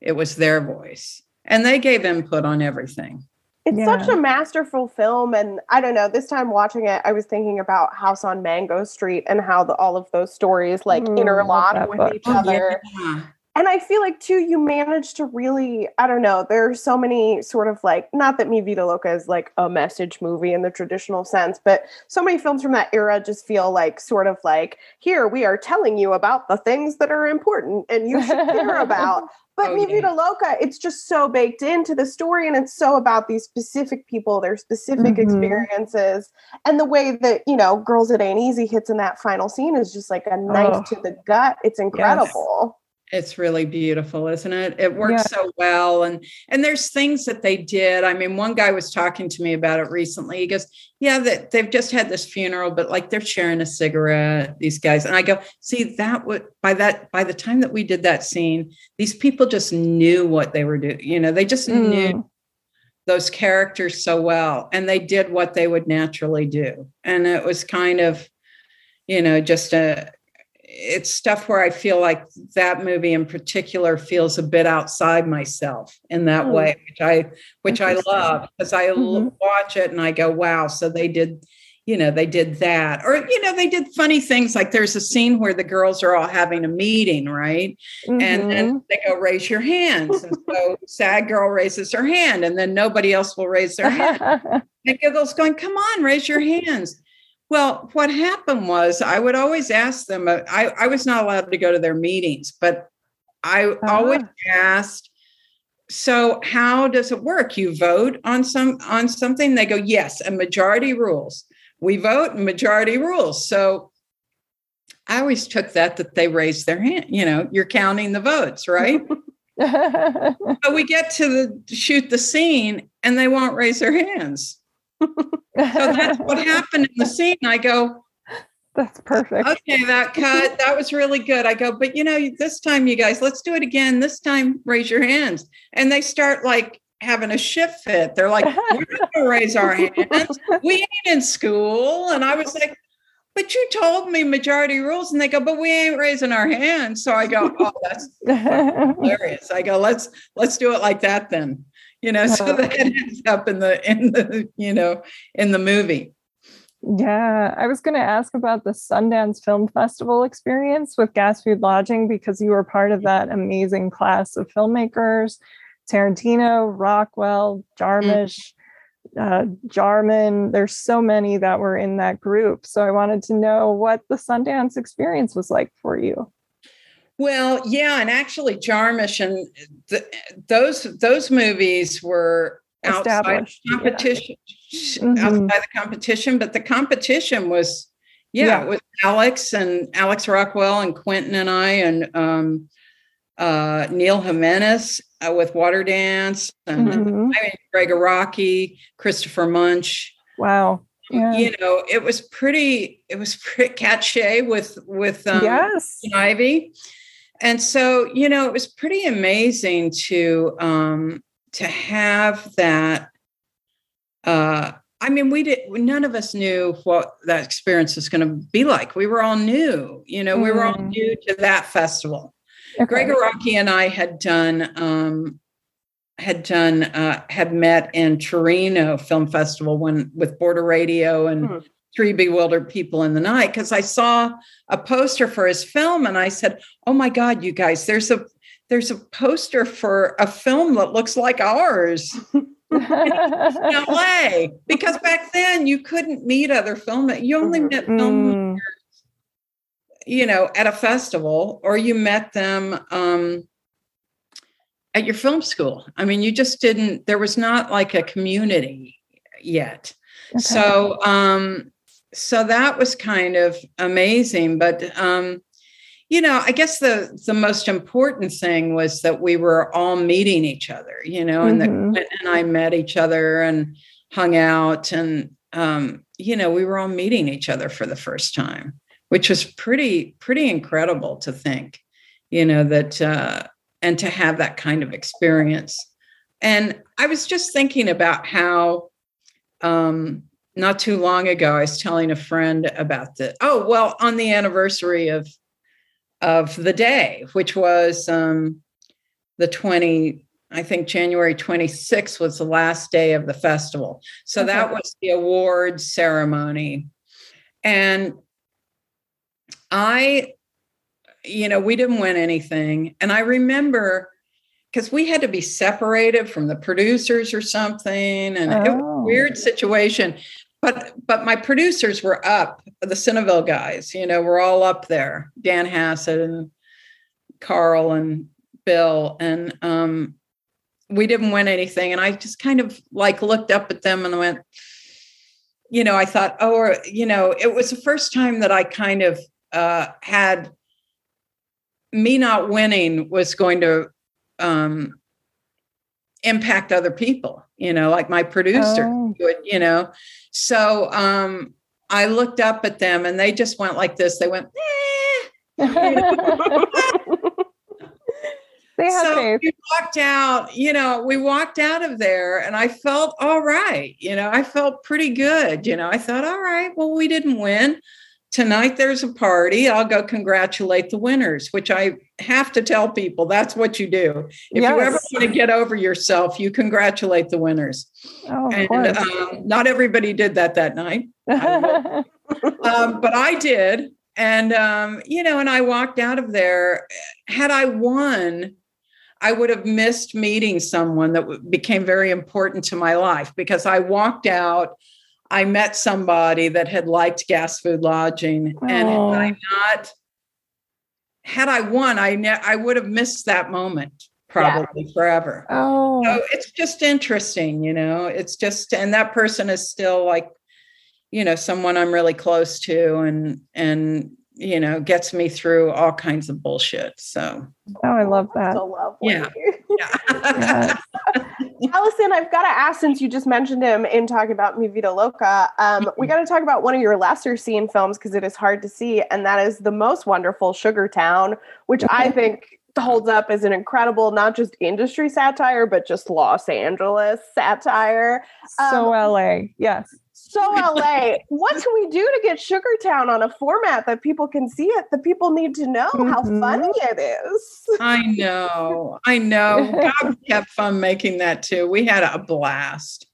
it was their voice. And they gave input on everything it's yeah. such a masterful film and i don't know this time watching it i was thinking about house on mango street and how the, all of those stories like mm, interlock with book. each other yeah and I feel like too, you managed to really, I don't know, there are so many sort of like, not that Mi Vida Loca is like a message movie in the traditional sense, but so many films from that era just feel like sort of like, here we are telling you about the things that are important and you should care about. (laughs) But oh, Mi Vida Loca, it's just so baked into the story and it's so about these specific people, their specific mm-hmm. experiences. And the way that, you know, Girls It Ain't Easy hits in that final scene is just like a knife oh. to the gut. It's incredible. Yes. It's really beautiful, isn't it? It works yeah. so well. And and there's things that they did. I mean, one guy was talking to me about it recently. He goes, Yeah, that they've just had this funeral, but like they're sharing a cigarette, these guys. And I go, see, that would by that by the time that we did that scene, these people just knew what they were doing. You know, they just mm. knew those characters so well. And they did what they would naturally do. And it was kind of, you know, just a it's stuff where I feel like that movie in particular feels a bit outside myself in that oh, way, which I which I love because I mm-hmm. watch it and I go, wow, so they did, you know, they did that. Or, you know, they did funny things like there's a scene where the girls are all having a meeting, right? Mm-hmm. And then mm-hmm. they go, raise your hands. And so sad girl raises her hand, and then nobody else will raise their hand. (laughs) and Giggles going, come on, raise your hands. Well, what happened was I would always ask them, uh, I, I was not allowed to go to their meetings, but I uh-huh. always asked so how does it work? You vote on some on something. They go yes, a majority rules. We vote, and majority rules. So I always took that that they raised their hand. You know, you're counting the votes, right? (laughs) but we get to the shoot the scene, and they won't raise their hands. So that's (laughs) what happened in the scene. I go, that's perfect. Okay, that cut, that was really good. I go, but you know, this time, you guys, let's do it again. This time, raise your hands. And they start like having a shift fit. They're like, we're not (laughs) gonna raise our hands. We ain't in school. And I was like, but you told me majority rules. And they go, but we ain't raising our hands. So I go, oh, that's (laughs) hilarious. I go, let's let's do it like that then. You know, (laughs) so uh-huh. that ends up in the in the, you know, in the movie. Yeah, I was going to ask about the Sundance Film Festival experience with Gas Food Lodging because you were part of that amazing class of filmmakers Tarantino, Rockwell, Jarmusch, mm. uh, Jarman. There's so many that were in that group. So I wanted to know what the Sundance experience was like for you. Well, yeah, and actually, Jarmusch and the, those those movies were outside competition yeah. mm-hmm. outside the competition but the competition was yeah, yeah, was alex and alex rockwell and quentin and i and um, uh, neal jimenez uh, with water dance and mm-hmm. I mean, gregg araki christopher munch wow yeah. you know it was pretty it was pretty (laughs) cachet with with um, yes ivy and so you know it was pretty amazing to um to have that uh I mean, we did. None of us knew what that experience was going to be like. We were all new, you know. Mm. We were all mm. new to that festival. Okay. Gregg Araki and I had done um, had done uh, had met in Torino Film Festival when with Border Radio and mm. Three Bewildered People in the Night because I saw a poster for his film and I said, "Oh my God, you guys! There's a there's a poster for a film that looks like ours (laughs) in LA. Because back then you couldn't meet other film, you only met film, mm. you know, at a festival or you met them um, at your film school. I mean, you just didn't, there was not like a community yet. Okay. So, um, so that was kind of amazing. But um, you know i guess the the most important thing was that we were all meeting each other you know and mm-hmm. that and i met each other and hung out and um, you know we were all meeting each other for the first time which was pretty pretty incredible to think you know that uh, and to have that kind of experience and i was just thinking about how um, not too long ago i was telling a friend about the oh well on the anniversary of of the day, which was um, the 20, I think January 26th was the last day of the festival. So okay. that was the awards ceremony. And I, you know, we didn't win anything. And I remember because we had to be separated from the producers or something. And oh. it was a oh. weird situation but but my producers were up the Cineville guys you know we're all up there dan hassid and carl and bill. And um, we didn't win anything. And i just kind of like looked up at them and went you know i thought oh or, you know it was the first time that i kind of uh, had me not winning was going to um, impact other people you know like my producer oh. would you know so um i looked up at them and they just went like this they went eh. (laughs) they so faith. we walked out you know we walked out of there and i felt all right you know i felt pretty good you know i thought all right well we didn't win tonight there's a party. I'll go congratulate the winners, which I have to tell people that's what you do. If yes. you ever want to get over yourself, you congratulate the winners. Oh, and um, not everybody did that that night, I (laughs) um, but I did. And, um, you know, and I walked out of there. Had I won, I would have missed meeting someone that became very important to my life because I walked out I met somebody that had liked gas food lodging, oh. and had I not had I won, I ne- I would have missed that moment. probably yeah. forever. Oh, so it's just interesting, you know. It's just, and that person is still like, you know, someone I'm really close to, and and you know, gets me through all kinds of bullshit. So, oh, I love that. So lovely. Yeah. Yeah. (laughs) Allison, I've got to ask since you just mentioned him in talking about Mi Vida Loca, um, we got to talk about one of your lesser seen films because it is hard to see, and that is the most wonderful Sugar Town, which I think holds up as an incredible, not just industry satire, but just Los Angeles satire. So um, LA, yes so LA. what can we do to get Sugartown on a format that people can see it? The people need to know mm-hmm. how funny it is. I know. I know. (laughs) God kept fun making that too. We had a blast.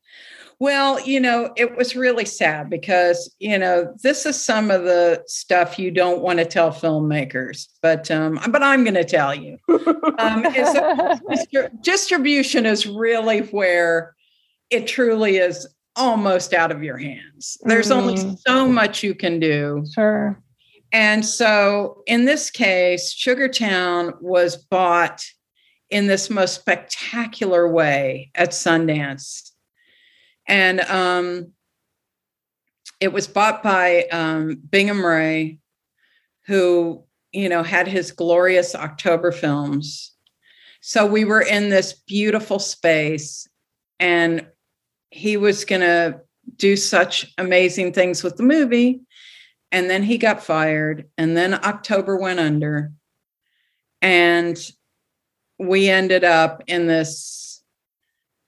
Well, you know, it was really sad because, you know, this is some of the stuff you don't want to tell filmmakers, but um, but I'm going to tell you. Um, (laughs) distribution is really where it truly is almost out of your hands. There's mm. only so much you can do. Sure. And so in this case, Sugartown was bought in this most spectacular way at Sundance. And um, it was bought by um, Bingham Ray, who, you know, had his glorious October films. So we were in this beautiful space and he was going to do such amazing things with the movie. And then he got fired. And then October went under. And we ended up in this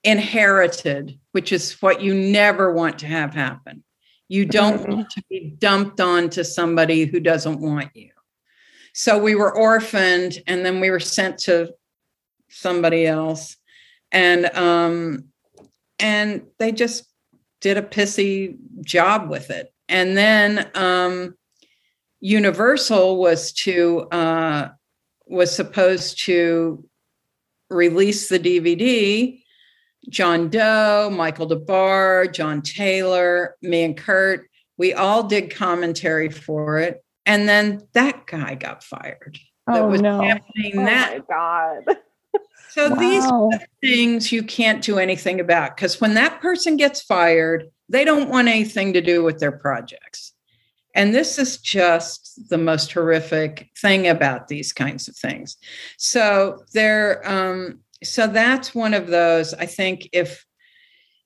inherited, which is what you never want to have happen. You don't mm-hmm. want to be dumped onto somebody who doesn't want you. So we were orphaned and then we were sent to somebody else. And um, and they just did a pissy job with it. And then um, Universal was to uh, was supposed to release the DVD. John Doe, Michael Des Barres, John Taylor, me and Kurt, we all did commentary for it. And then that guy got fired. Oh, that was no. happening oh that. my God. (laughs) So wow. these things you can't do anything about because when that person gets fired, they don't want anything to do with their projects. And this is just the most horrific thing about these kinds of things. So there, um, so that's one of those. I think if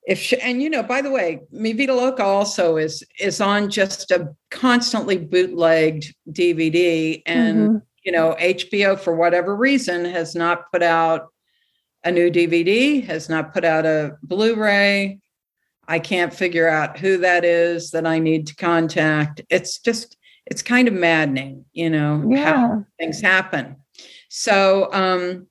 if she, and you know, by the way, Mi Vida Loca also is is on just a constantly bootlegged DVD, and mm-hmm. you know, HBO for whatever reason has not put out a new DVD, has not put out a Blu ray. I can't figure out who that is that I need to contact. It's just, it's kind of maddening, you know, yeah. how things happen. So, um,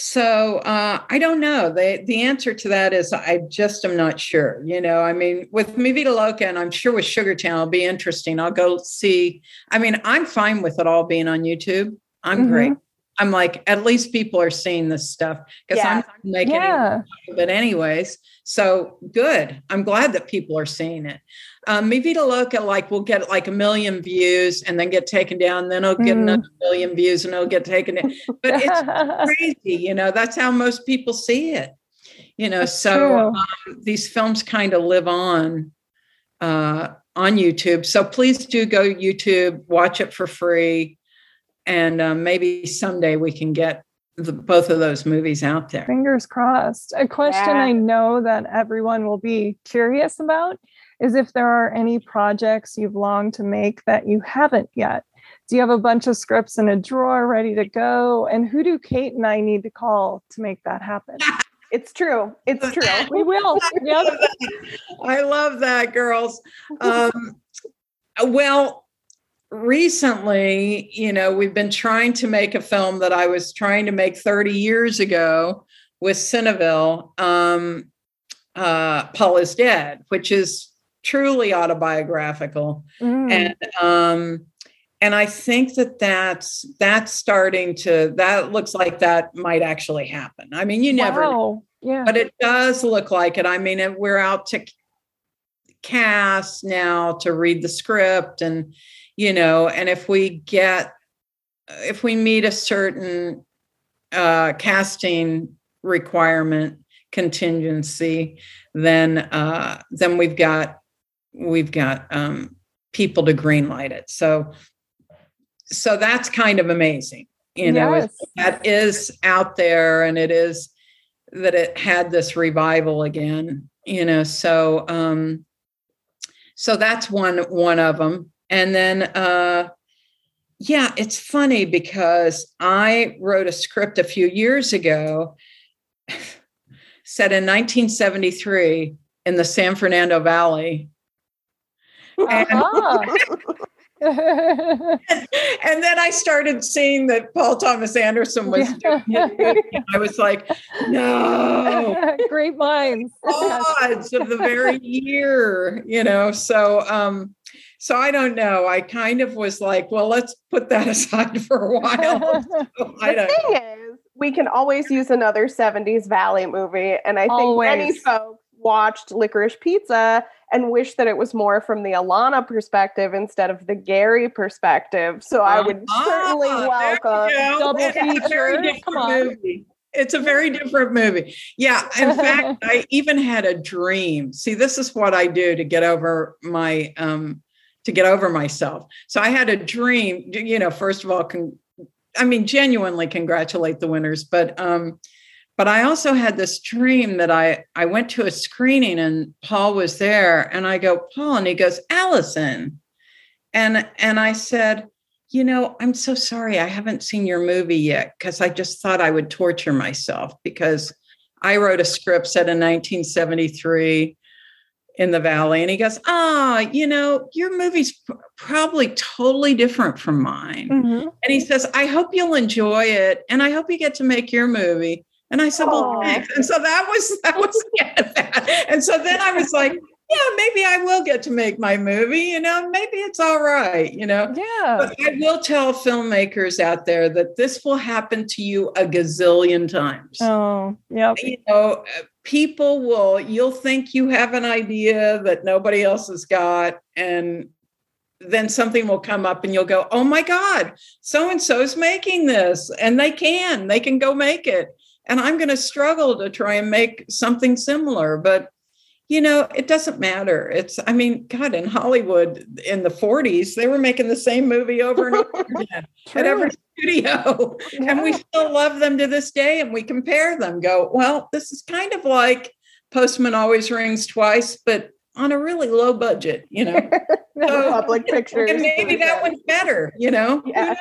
so uh, I don't know. The the answer to that is I just am not sure. You know, I mean, with Mi Vida Loca, and I'm sure with Sugar Town, it'll be interesting. I'll go see. I mean, I'm fine with it all being on YouTube. I'm mm-hmm. great. I'm like, at least people are seeing this stuff because yeah. I'm making yeah. it anyways. So good. I'm glad that people are seeing it. Um, Mi Vida Loca, like, we'll get like a million views and then get taken down. Then it'll get mm. another million views and it'll get taken down. But it's (laughs) crazy, you know. That's how most people see it, you know. That's so um, these films kind of live on uh, on YouTube. So please do go YouTube, watch it for free and um, maybe someday we can get the, both of those movies out there. Fingers crossed. A question yeah. I know that everyone will be curious about is if there are any projects you've longed to make that you haven't yet. Do you have a bunch of scripts in a drawer ready to go? And who do Kate and I need to call to make that happen? (laughs) It's true. It's (laughs) true. we will. I, yep. love I love that, girls. Um, well, recently, you know, we've been trying to make a film that I was trying to make 30 years ago with Cineville, um, uh, Paul is Dead, which is truly autobiographical. Mm. And um, and I think that that's that's starting to that looks like that might actually happen. I mean, you never wow. yeah. but it does look like it. I mean, we're out to cast now to read the script and you know and if we get if we meet a certain uh, casting requirement contingency, then uh, then we've got we've got um, people to greenlight it. So so that's kind of amazing. You know, yes. that is out there and it is that it had this revival again, you know. So um so that's one one of them. And then uh yeah, it's funny because I wrote a script a few years ago (sighs) set in 1973 in the San Fernando Valley. Uh-huh. And, (laughs) (laughs) and, then I started seeing that Paul Thomas Anderson was yeah. doing it. I was like, no. (laughs) Great minds. Odds of the very year, you know. So um, so I don't know. I kind of was like, well, let's put that (laughs) aside for a while. (laughs) (laughs) So the thing is, we can always use another 70s Valley movie. And I think always. many folks watched Licorice Pizza and wish that it was more from the Alana perspective instead of the Gary perspective. So I would uh, certainly welcome double feature. Come on. Movie. It's a very different movie. Yeah. In fact, I even had a dream. See, this is what I do to get over my um to get over myself. So I had a dream, you know, first of all, con- I mean, genuinely congratulate the winners, but um, but I also had this dream that I I went to a screening and Paul was there, and I go, Paul, and he goes, Allison. And and I said, you know, I'm so sorry, I haven't seen your movie yet, because I just thought I would torture myself because I wrote a script set in 1973 in the valley and he goes ah you know your movie's probably totally different from mine mm-hmm. and he says i hope you'll enjoy it and i hope you get to make your movie and i said well thanks and so that was that was (laughs) that. and so then i was like yeah, maybe I will get to make my movie, you know, maybe it's all right, you know. Yeah. But I will tell filmmakers out there that this will happen to you a gazillion times. Oh, yeah. You know, people will you'll think you have an idea that nobody else has got and then something will come up and you'll go, "Oh my god, so and so's making this." And they can. They can go make it. And I'm going to struggle to try and make something similar, but you know, it doesn't matter. It's, I mean, God, in Hollywood in the 40s, they were making the same movie over and over (laughs) again at every studio. Yeah. (laughs) And we still love them to this day. And we compare them, go, well, this is kind of like Postman Always Rings Twice, but on a really low budget, you know. (laughs) so, public pictures. And maybe that one's better, you know. Yeah.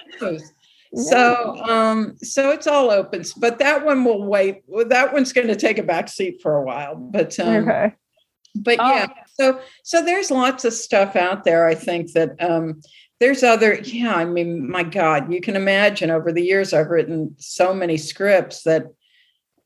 So um so it's all open, but that one will wait. That one's going to take a back seat for a while. But um, okay but oh. yeah so so there's lots of stuff out there i think that um there's other yeah i mean my god you can imagine over the years i've written so many scripts that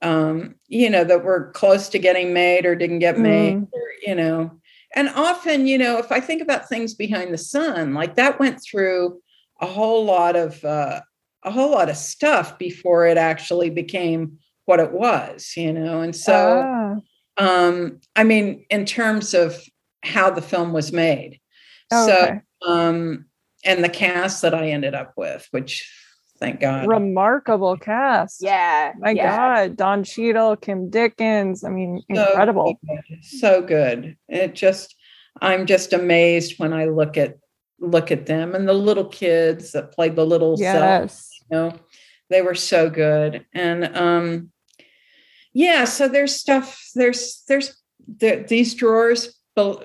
um you know that were close to getting made or didn't get made mm. or, you know and often you know if i think about things behind the sun like that went through a whole lot of uh a whole lot of stuff before it actually became what it was you know and so ah um, I mean, in terms of how the film was made. Oh, so, okay. um, and the cast that I ended up with, which thank God. Remarkable cast. Yeah. My yeah. God. Don Cheadle, Kim Dickens. I mean, so incredible. Good. So good. It just, I'm just amazed when I look at look at them and the little kids that played the little yes. self, you know, they were so good. And um yeah so there's stuff there's there's the, these drawers be-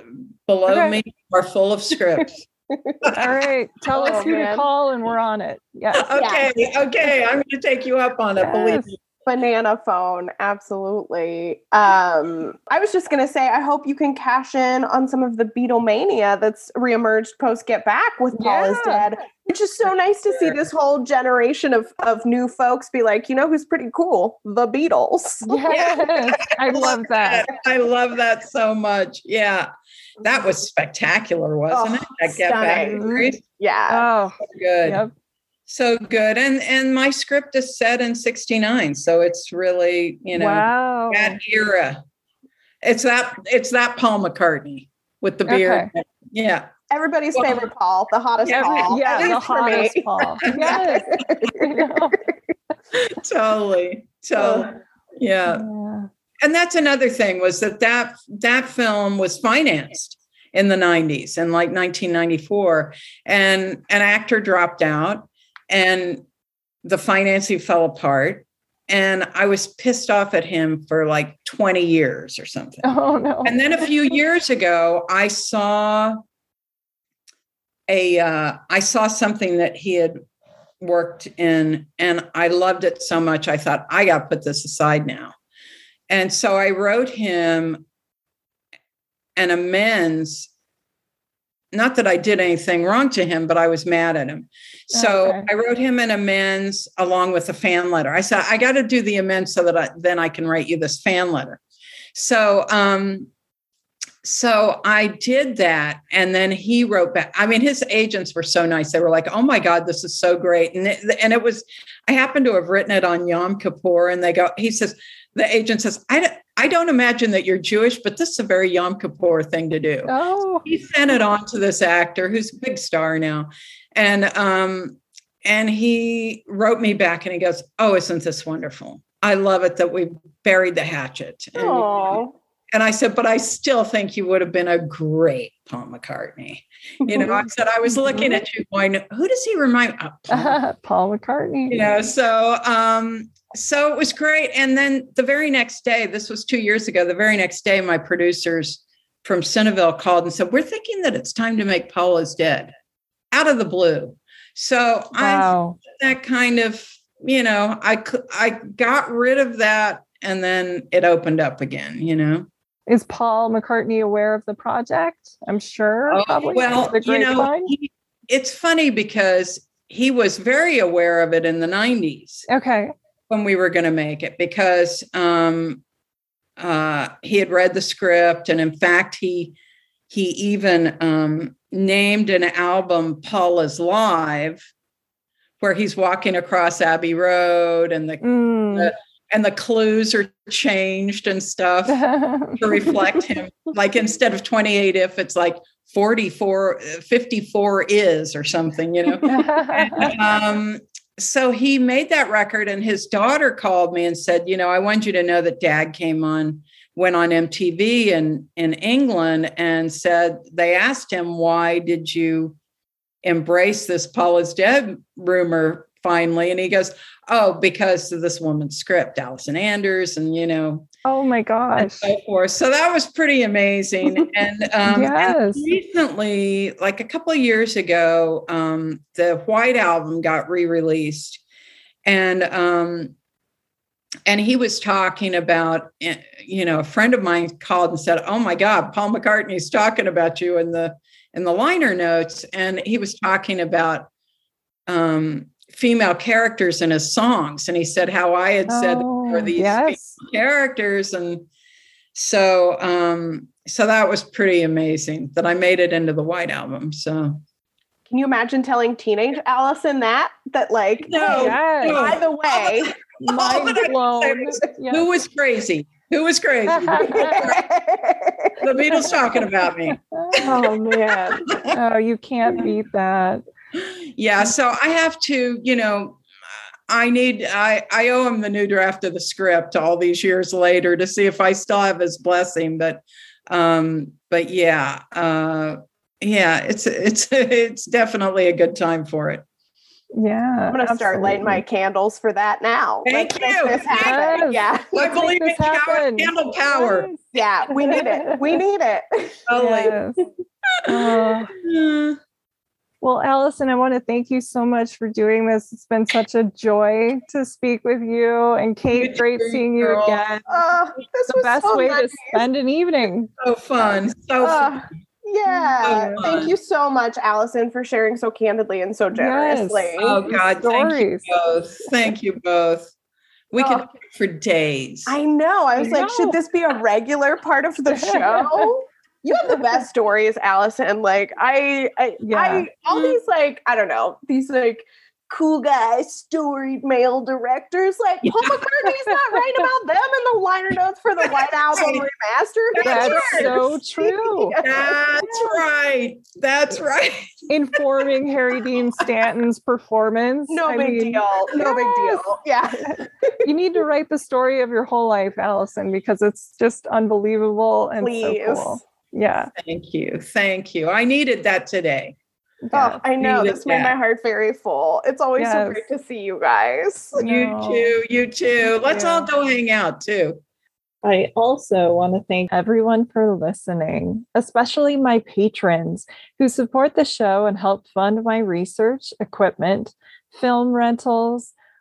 below okay. me are full of scripts (laughs) all right tell oh, us who man. to call and we're on it yeah okay yes. okay i'm going to take you up on it yes. believe me banana phone absolutely um i was just going to say i hope you can cash in on some of the beatlemania that's reemerged post get back with paul yeah. is dead which is so nice to see this whole generation of of new folks be like you know who's pretty cool? The beatles. (laughs) (laughs) Yes i love that. i love that so much. Yeah. That was spectacular wasn't oh, it? That get back yeah. Oh so good. yep. So good. And and my script is set in 69 so it's really you know wow. that era. It's that it's that paul mccartney with the beard. Okay. yeah everybody's well, favorite paul the hottest every, paul yeah the hottest paul (laughs) yes (laughs) totally, totally. Yeah. yeah. And that's another thing was that that that film was financed in the 90s in like 1994 and an actor dropped out and the financing fell apart and I was pissed off at him for like 20 years or something. Oh no. And then a few years ago I saw a uh, I saw something that he had worked in and I loved it so much I thought I got to put this aside now. And so I wrote him an amends not that I did anything wrong to him, but I was mad at him. So okay. I wrote him an amends along with a fan letter. I said, I got to do the amends so that I, then I can write you this fan letter. So, um, so I did that. And then he wrote back. I mean, his agents were so nice. They were like, oh my God, this is so great. And it, and it was, I happened to have written it on Yom Kippur. And they go, he says, the agent says, I, I don't imagine that you're Jewish, but this is a very Yom Kippur thing to do. Oh. He sent it on to this actor who's a big star now. And um, and he wrote me back and he goes, Oh, isn't this wonderful? I love it that we buried the hatchet. And, and I said, but I still think you would have been a great Paul McCartney. You know, I (laughs) said, I was looking at you going, who does he remind? Oh, (laughs) Paul. Paul McCartney. You know, so um, so it was great. And then the very next day, this was two years ago, the very next day, my producers from Cineville called and said, We're thinking that it's time to make Paul is dead out of the blue. So wow. I that kind of, you know, I I got rid of that and then it opened up again, you know. Is Paul McCartney aware of the project? I'm sure. Oh, probably. Well, you know, he, it's funny because he was very aware of it in the 90s. Okay when we were going to make it because um, uh, he had read the script, and in fact, he he even um, named an album "Paul is Live," where he's walking across Abbey Road, and the, mm. the and the clues are changed and stuff (laughs) to reflect him. Like instead of 28 if, it's like 44, 54 is or something, you know. and, (laughs) um, so he made that record and his daughter called me and said you know i want you to know that dad came on went on mtv in in england and said they asked him why did you embrace this paul is dead rumor finally and he goes oh because of this woman's script allison anders and you know Oh my gosh. so forth. So that was pretty amazing. (laughs) And, um, yes. and recently, like a couple of years ago, um, the White Album got re-released. And um, and he was talking about, eh, you know, a friend of mine called and said, "Oh my God, Paul McCartney's talking about you in the in the liner notes," and he was talking about um, female characters in his songs and he said how i had said oh, there these yes. characters and so um so that was pretty amazing that i made it into the white album so can you imagine telling teenage allison that that like no, no. by the way (laughs) mind blown yes. who was crazy who was crazy? (laughs) the Beatles talking about me. Oh man. (laughs) Oh, you can't beat that yeah so i have to you know i need i i owe him the new draft of the script all these years later to see if i still have his blessing but um but yeah uh yeah it's it's it's definitely a good time for it yeah, I'm gonna absolutely. start lighting my candles for that now. Thank Let's you. This happen. Yes. Yeah, I believe in candle power. Yes. Yeah, we need it. We need it. (laughs) Totally. Yes. (laughs) Uh, (laughs) well, Allison, I want to thank you so much for doing this. It's been such a joy to speak with you. And Kate, you great seeing you again. Oh, this the best so way nice. to spend an evening. So fun. So uh, fun. Yeah. So thank you so much, Allison, for sharing so candidly and so generously. Yes. Oh God, Stories. thank you both. Thank you both. We oh. could for days. I know. I was I like, know. should this be a regular part of the (laughs) show? You have the best stories, Allison. Like I, I, yeah. I, all mm. these like I don't know these like cool guy, storied male directors. Like Paul McCartney's not writing about them in the liner notes for the (laughs) White Album remastered. That's so true. (laughs) That's right. That's right. Informing Harry Dean Stanton's performance. No I big mean, deal. No yes. big deal. Yeah. you need to (laughs) write the story of your whole life, Allison, because it's just unbelievable and Please. so cool. Yeah. Thank you. Thank you. I needed that today. Oh, I know. This made my heart very full. It's always yes. so great to see you guys. You too. You too. Let's yeah. all go hang out too. I also want to thank everyone for listening, especially my patrons who support the show and help fund my research, equipment, film rentals,